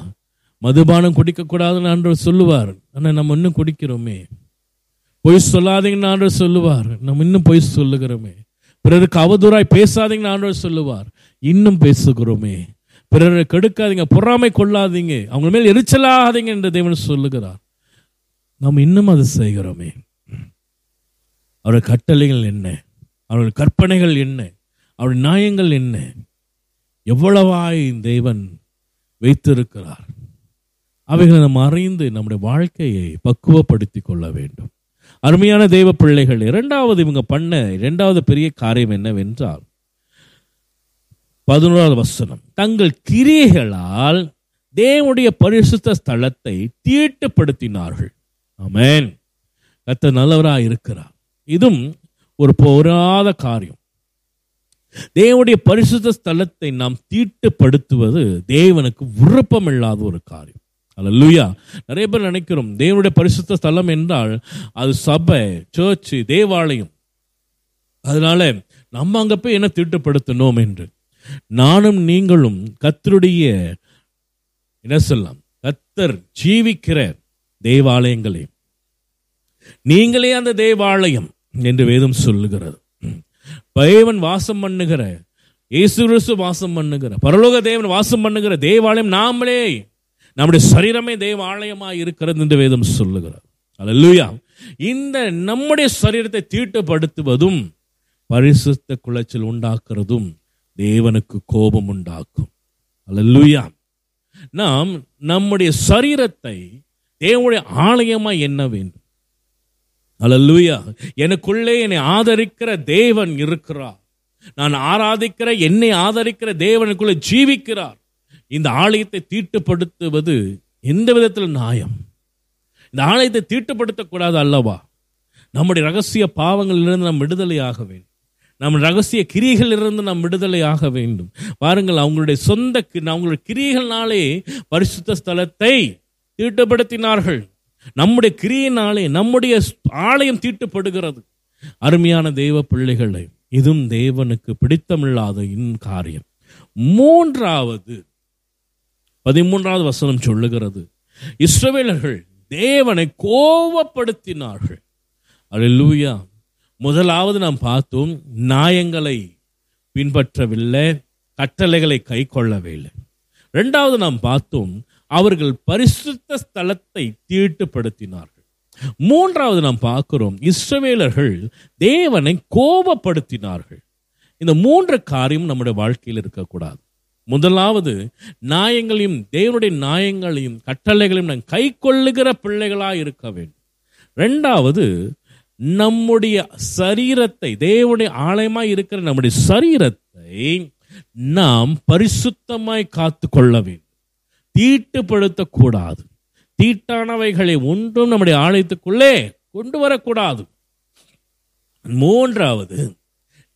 மதுபானம் குடிக்கக்கூடாதுன்னு ஆண்டவர் சொல்லுவார். ஆனால் நம்ம இன்னும் குடிக்கிறோமே. பொய் சொல்லாதீங்கன்னு ஆண்டவர் சொல்லுவார். நம்ம இன்னும் பொய் சொல்லுகிறோமே. பிறருக்கு அவதூறாய் பேசாதீங்கன்னு ஆண்டவர் சொல்லுவார். இன்னும் பேசுகிறோமே. பிறரை கெடுக்காதீங்க பொறாமை கொள்ளாதீங்க அவங்க மேல் எரிச்சலாகாதீங்க என்று தேவன் சொல்லுகிறார். நாம் இன்னும் அதை செய்கிறோமே. அவருடைய கட்டளைகள் என்ன? அவருடைய கற்பனைகள் என்ன? அவருடைய நியாயங்கள் என்ன? எவ்வளவாய் தேவன் வைத்திருக்கிறார்? அவைகளை நாம் அறிந்து நம்முடைய வாழ்க்கையை பக்குவப்படுத்திக் கொள்ள வேண்டும். அருமையான தெய்வ பிள்ளைகள் இரண்டாவது இவங்க பண்ண இரண்டாவது பெரிய காரியம் என்னவென்றால் பதினோராவது வசனம். தங்கள் கிரியைகளால் தேவனுடைய பரிசுத்த ஸ்தலத்தை தீட்டுப்படுத்தினார்கள். ஆமேன். கத்த நல்லவராக இருக்கிறார். இதுவும் ஒரு போராத காரியம். தேவனுடைய பரிசுத்த ஸ்தலத்தை நாம் தீட்டுப்படுத்துவது தேவனுக்கு விருப்பமில்லாத ஒரு காரியம். அல்லேலூயா நிறைய பேர் நினைக்கிறோம் தேவனுடைய பரிசுத்த ஸ்தலம் என்றால் அது சபை சர்ச்சு தேவாலயம். அதனால நம்ம அங்கே போய் என்ன தீட்டுப்படுத்தணும் என்று? நானும் நீங்களும் கத்தருடைய என்ன சொல்லலாம்? கத்தர் ஜீவிக்கிற தேவாலயங்களே. நீங்களே அந்த தேவாலயம் என்று வேதம் சொல்லுகிறது. பைவன் வாசம் பண்ணுகிற இயேசு கிறிஸ்து வாசம் பண்ணுகிற பரலோக தேவன் வாசம் பண்ணுகிற தேவாலயம் நாமளே நம்முடைய சரீரமே தேவாலயமாக இருக்கிறது என்று வேதம் சொல்லுகிறார் அல்லேலூயா இந்த நம்முடைய சரீரத்தை தீட்டுப்படுத்துவதும் பரிசுத்த குலைச்சல் உண்டாக்குறதும் தேவனுக்கு கோபம் உண்டாக்கும் அல்லேலூயா நாம் நம்முடைய சரீரத்தை தேவனுடைய ஆலயமாய் எண்ண வேண்டும். அல்லேலூயா எனக்குள்ளே என்னை ஆதரிக்கிற தேவன் இருக்கிறார். நான் ஆராதிக்கிற என்னை ஆதரிக்கிற தேவனுக்குள்ளே ஜீவிக்கிறார். இந்த ஆலயத்தை தீட்டுப்படுத்துவது எந்த விதத்தில் நியாயம்? இந்த ஆலயத்தை தீட்டுப்படுத்தக்கூடாது அல்லவா? நம்முடைய ரகசிய பாவங்களிலிருந்து நாம் விடுதலையாக வேண்டும். நம் ரகசிய கிரியைகளிலிருந்து நாம் விடுதலை ஆக வேண்டும். பாருங்கள் அவங்களுடைய சொந்த அவங்களுடைய கிரியைகள்னாலே பரிசுத்த ஸ்தலத்தை தீட்டுப்படுத்தினார்கள். நம்முடைய கிரியினாலே நம்முடைய ஆலயம் தீட்டுப்படுகிறது. அருமையான தெய்வ பிள்ளைகளை இதுவும் தேவனுக்கு பிடித்தமில்லாத இன் காரியம். மூன்றாவது பதிமூன்றாவது வசனம் சொல்லுகிறது. இஸ்ரவேலர்கள் தேவனை கோபப்படுத்தினார்கள். அல்லேலூயா. முதலாவது நாம் பார்த்தோம் நியாயங்களை பின்பற்றவில்லை கட்டளைகளை கை கொள்ளவில்லை ரெண்டாவது நாம் பார்த்தோம் அவர்கள் பரிசுத்த ஸ்தலத்தை தீட்டுப்படுத்தினார்கள். மூன்றாவது நாம் பார்க்கிறோம் இஸ்ரவேலர்கள் தேவனை கோபப்படுத்தினார்கள். இந்த மூன்று காரியம் நம்முடைய வாழ்க்கையில் இருக்கக்கூடாது. முதலாவது நியாயங்களையும் தேவனுடைய நியாயங்களையும் கட்டளைகளையும் நாம் கை கொள்ளுகிற பிள்ளைகளாக இருக்க வேண்டும். ரெண்டாவது நம்முடைய சரீரத்தை தேவனுடைய ஆலயமாய் இருக்கிற நம்முடைய சரீரத்தை நாம் பரிசுத்தமாய் காத்து கொள்ள வேண்டும். தீட்டுப்படுத்தக்கூடாது. தீட்டானவைகளை ஒன்றும் நம்முடைய ஆலயத்துக்குள்ளே கொண்டு வரக்கூடாது. மூன்றாவது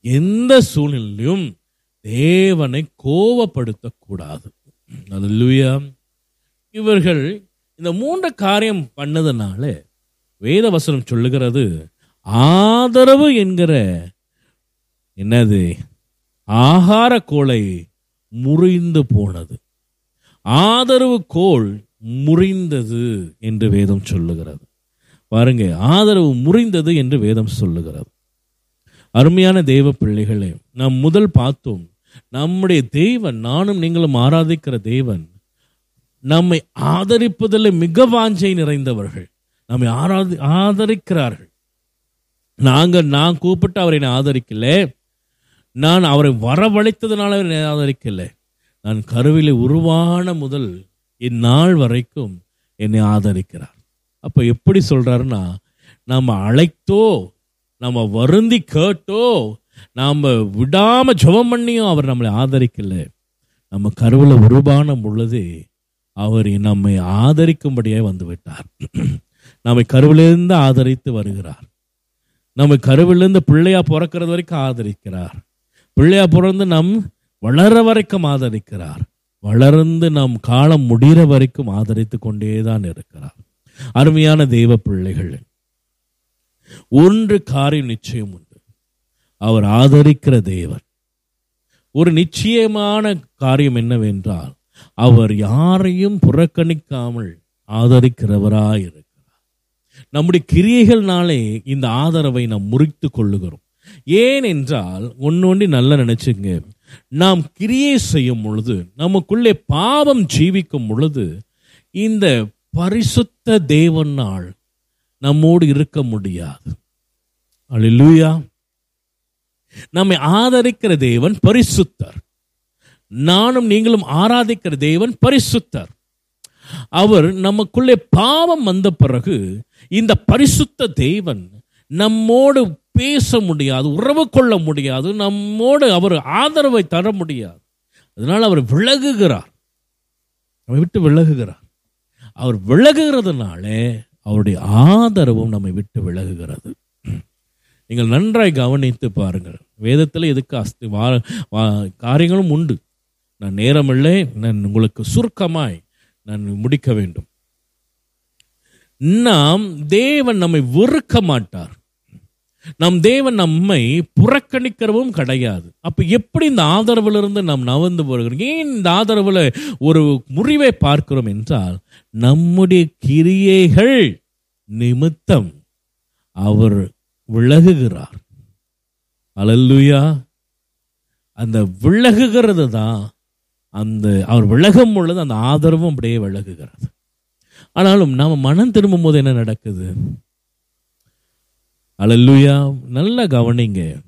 எந்த சூழ்நிலையிலும் தேவனை கோபப்படுத்தக்கூடாது அல்லேலூயா இவர்கள் இந்த மூன்று காரியம் பண்ணதுனால வேதவசனம் சொல்லுகிறது ஆதரவு என்கிற என்னது? ஆகார கோளை முறிந்து போனது. ஆதரவு கோள் முறிந்தது என்று வேதம் சொல்லுகிறது. பாருங்க ஆதரவு முறிந்தது என்று வேதம் சொல்லுகிறது. அருமையான தெய்வ பிள்ளைகளே நாம் முதல் பார்த்தோம் நம்முடைய தெய்வன் நானும் நீங்களும் ஆராதிக்கிற தேவன் நம்மை ஆதரிப்பதில் மிக வாஞ்சை நிறைந்தவர்கள். நம்மை ஆராதி ஆதரிக்கிறார்கள். நாங்கள் நான் கூப்பிட்டு அவரை என்னை ஆதரிக்கல. நான் அவரை வரவழைத்ததுனால அவரை என்னை ஆதரிக்கல. நான் கருவிலே உருவான முதல் இந்நாள் வரைக்கும் என்னை ஆதரிக்கிறார். அப்போ எப்படி சொல்கிறாருன்னா நம்ம அழைத்தோ நம்ம வருந்தி கேட்டோ நாம் விடாமல் ஜபம் பண்ணியும் அவர் நம்மளை ஆதரிக்கல. நம்ம கருவில் உருவான பொழுது அவர் நம்மை ஆதரிக்கும்படியாக வந்து விட்டார் நம்மை கருவிலிருந்து ஆதரித்து வருகிறார். நம்ம கருவிலிருந்து பிள்ளையா பிறக்கிறது வரைக்கும் ஆதரிக்கிறார். பிள்ளையா பிறந்து நம் வளர வரைக்கும் ஆதரிக்கிறார். வளர்ந்து நம் காலம் முடிகிற வரைக்கும் ஆதரித்து கொண்டேதான் இருக்கிறார். அருமையான தெய்வ பிள்ளைகள் ஒன்று காரியம் நிச்சயம் உண்டு. அவர் ஆதரிக்கிற தேவன். ஒரு நிச்சயமான காரியம் என்னவென்றால் அவர் யாரையும் புறக்கணிக்காமல் ஆதரிக்கிறவராயிரு நம்முடைய கிரியைகள்னாலே இந்த ஆதரவை நாம் முறித்து கொள்ளுகிறோம். ஏன் என்றால் ஒன்னொன்று நல்லா நினைச்சுங்க. நாம் கிரியை செய்யும் பொழுது நமக்குள்ளே பாவம் ஜீவிக்கும் பொழுது இந்த பரிசுத்த தேவனால் நம்மோடு இருக்க முடியாது. அழிலூயா நம்மை ஆதரிக்கிற தேவன் பரிசுத்தர். நானும் நீங்களும் ஆராதிக்கிற தேவன் பரிசுத்தர். அவர் நமக்குள்ளே பாவம் வந்த பிறகு இந்த பரிசுத்த தேவன் நம்மோடு பேச முடியாது உறவு கொள்ள முடியாது நம்மோடு அவர் ஆதரவை தர முடியாது. அதனால் அவர் விலகுகிறார். நம்மை விட்டு விலகுகிறார். அவர் விலகுகிறதுனாலே அவருடைய ஆதரவும் நம்மை விட்டு விலகுகிறது. நீங்கள் நன்றாய் கவனித்து பாருங்கள். வேதத்தில் எதுக்கு அஸ்தி வா வா- காரியங்களும் உண்டு. நான் நேரமில்லை நான் உங்களுக்கு சுருக்கமாய் நான் முடிக்க வேண்டும். நாம் தேவன் நம்மை வெறுக்க மாட்டார். நம் தேவன் நம்மை புறக்கணிக்கிறவும் கிடையாது. அப்ப எப்படி இந்த ஆதரவுல இருந்து நாம் நவந்து வருகிறோம் ஏன் இந்த ஆதரவுல ஒரு முறிவை பார்க்கிறோம் என்றால் நம்முடைய கிரியைகள் நிமித்தம் அவர் விலகுகிறார். அலல்லுயா. அந்த விலகுகிறது தான் அந்த அவர் விலகும் பொழுது அந்த ஆதரவும் அப்படியே விலகுகிறது. ஆனாலும் நாம் மனம் திரும்பும் போது என்ன நடக்குது? அலல்லுயா நல்லா கவனிங்க.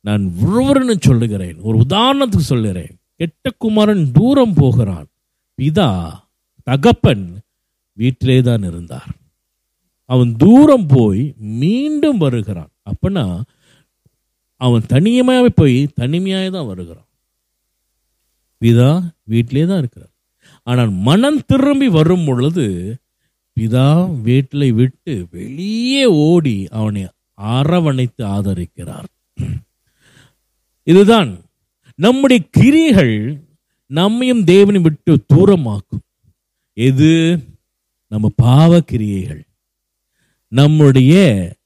நான் ஒருவர்னு சொல்லுகிறேன். ஒரு உதாரணத்துக்கு சொல்லுகிறேன். கெட்ட குமாரன் தூரம் போகிறான். பிதா தகப்பன் வீட்டிலே தான் இருந்தார். அவன் தூரம் போய் மீண்டும் வருகிறான். அப்பனா அவன் தனியமாவே போய் தனிமையாக தான் வருகிறான். பிதா வீட்டிலே தான் இருக்கிறார். ஆனால் மனம் திரும்பி வரும் பொழுது பிதா வீட்டில் விட்டு வெளியே ஓடி அவனை அரவணைத்து ஆதரிக்கிறார். இதுதான் நம்முடைய கிரிகள் நம்மையும் தேவனை விட்டு தூரமாக்கும். எது? நம்ம பாவ கிரியைகள். நம்முடைய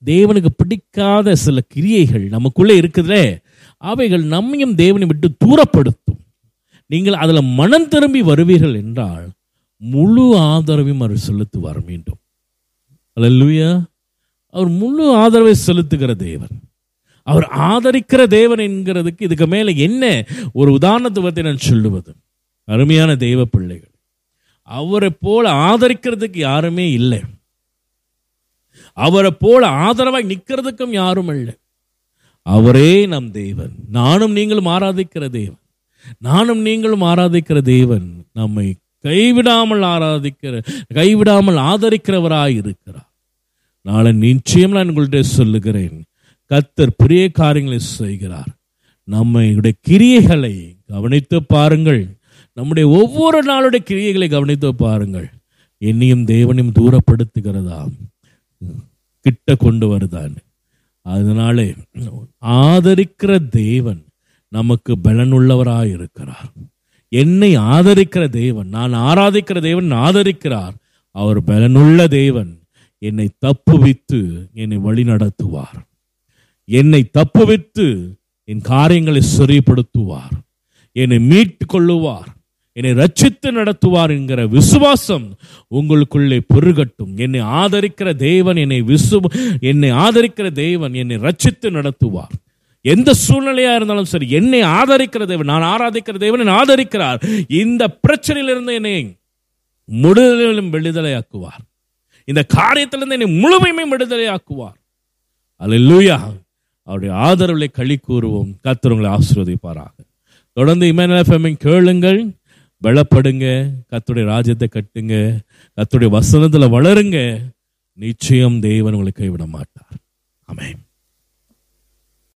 தேவனுக்கு பிடிக்காத சில கிரியைகள் நமக்குள்ளே இருக்குதுலே அவைகள் நம்மையும் தேவனை விட்டு தூரப்படுத்தும். நீங்கள் அதில் மனம் திரும்பி வருவீர்கள் என்றால் முழு ஆதரவையும் அவர் செலுத்துவார் மீண்டும். அல்லூயா அவர் முழு ஆதரவை செலுத்துகிற தேவன். அவர் ஆதரிக்கிற தேவன் என்கிறதுக்கு இதுக்கு மேலே என்ன ஒரு உதாரணத்துவத்தை நான் சொல்லுவது. அருமையான தெய்வ பிள்ளைகள் அவரை போல ஆதரிக்கிறதுக்கு யாருமே இல்லை. அவரை போல ஆதரவாய் நிற்கிறதுக்கும் யாரும் இல்லை. அவரே நம் தேவன். நானும் நீங்களும் ஆராதிக்கிற தேவன். நானும் நீங்களும் ஆராதிக்கிற தேவன் நம்மை கைவிடாமல் ஆராதிக்கிற கைவிடாமல் ஆதரிக்கிறவராய் இருக்கிறார் நாளை நிச்சயம் நான் உங்கள்கிட்ட சொல்லுகிறேன். கத்தர் பெரிய காரியங்களை செய்கிறார். நம்முடைய கிரியைகளை கவனித்து பாருங்கள். நம்முடைய ஒவ்வொரு நாளுடைய கிரியைகளை கவனித்து பாருங்கள். என்னையும் தேவனையும் தூரப்படுத்துகிறதா கிட்ட கொண்டு வருதான் அதனாலே ஆதரிக்கிற தேவன் நமக்கு பலனுள்ளவராய் இருக்கிறார் என்னை ஆதரிக்கிற தேவன் நான் ஆராதிக்கிற தேவன் ஆதரிக்கிறார். அவர் பலனுள்ள தேவன் என்னை தப்புவித்து என்னை வழி நடத்துவார் என்னை தப்புவித்து என் காரியங்களை சரிப்படுத்துவார். என்னை மீட்டு கொள்ளுவார் என்னை ரட்சித்து நடத்துவார் என்கிற விசுவாசம் உங்களுக்குள்ளே பெருகட்டும். என்னை ஆதரிக்கிற தேவன் என்னை விசு என்னை ஆதரிக்கிற தேவன் என்னை ரட்சித்து நடத்துவார். எந்த சூழ்நிலையாக இருந்தாலும் சரி என்னை ஆதரிக்கிற தேவன் நான் ஆராதிக்கிற தேவன் என்னை ஆதரிக்கிறார். இந்த பிரச்சனையிலிருந்து என்னை முழுதலும் விடுதலையாக்குவார். இந்த காரியத்திலிருந்து என்னை முழுமையுமே விடுதலையாக்குவார். அல்லேலூயா அவருடைய ஆதரவுகளை களி கூறுவோம். கர்த்தர் ஆசீர்வதிப்பாராக. தொடர்ந்து இமேனல் கேளுங்கள். பலப்படுங்க. கத்துடைய ராஜ்யத்தை கட்டுங்க. கத்துடைய வசனத்தில் வளருங்க. நிச்சயம் தேவன் உங்களை கைவிட மாட்டார். அமேன்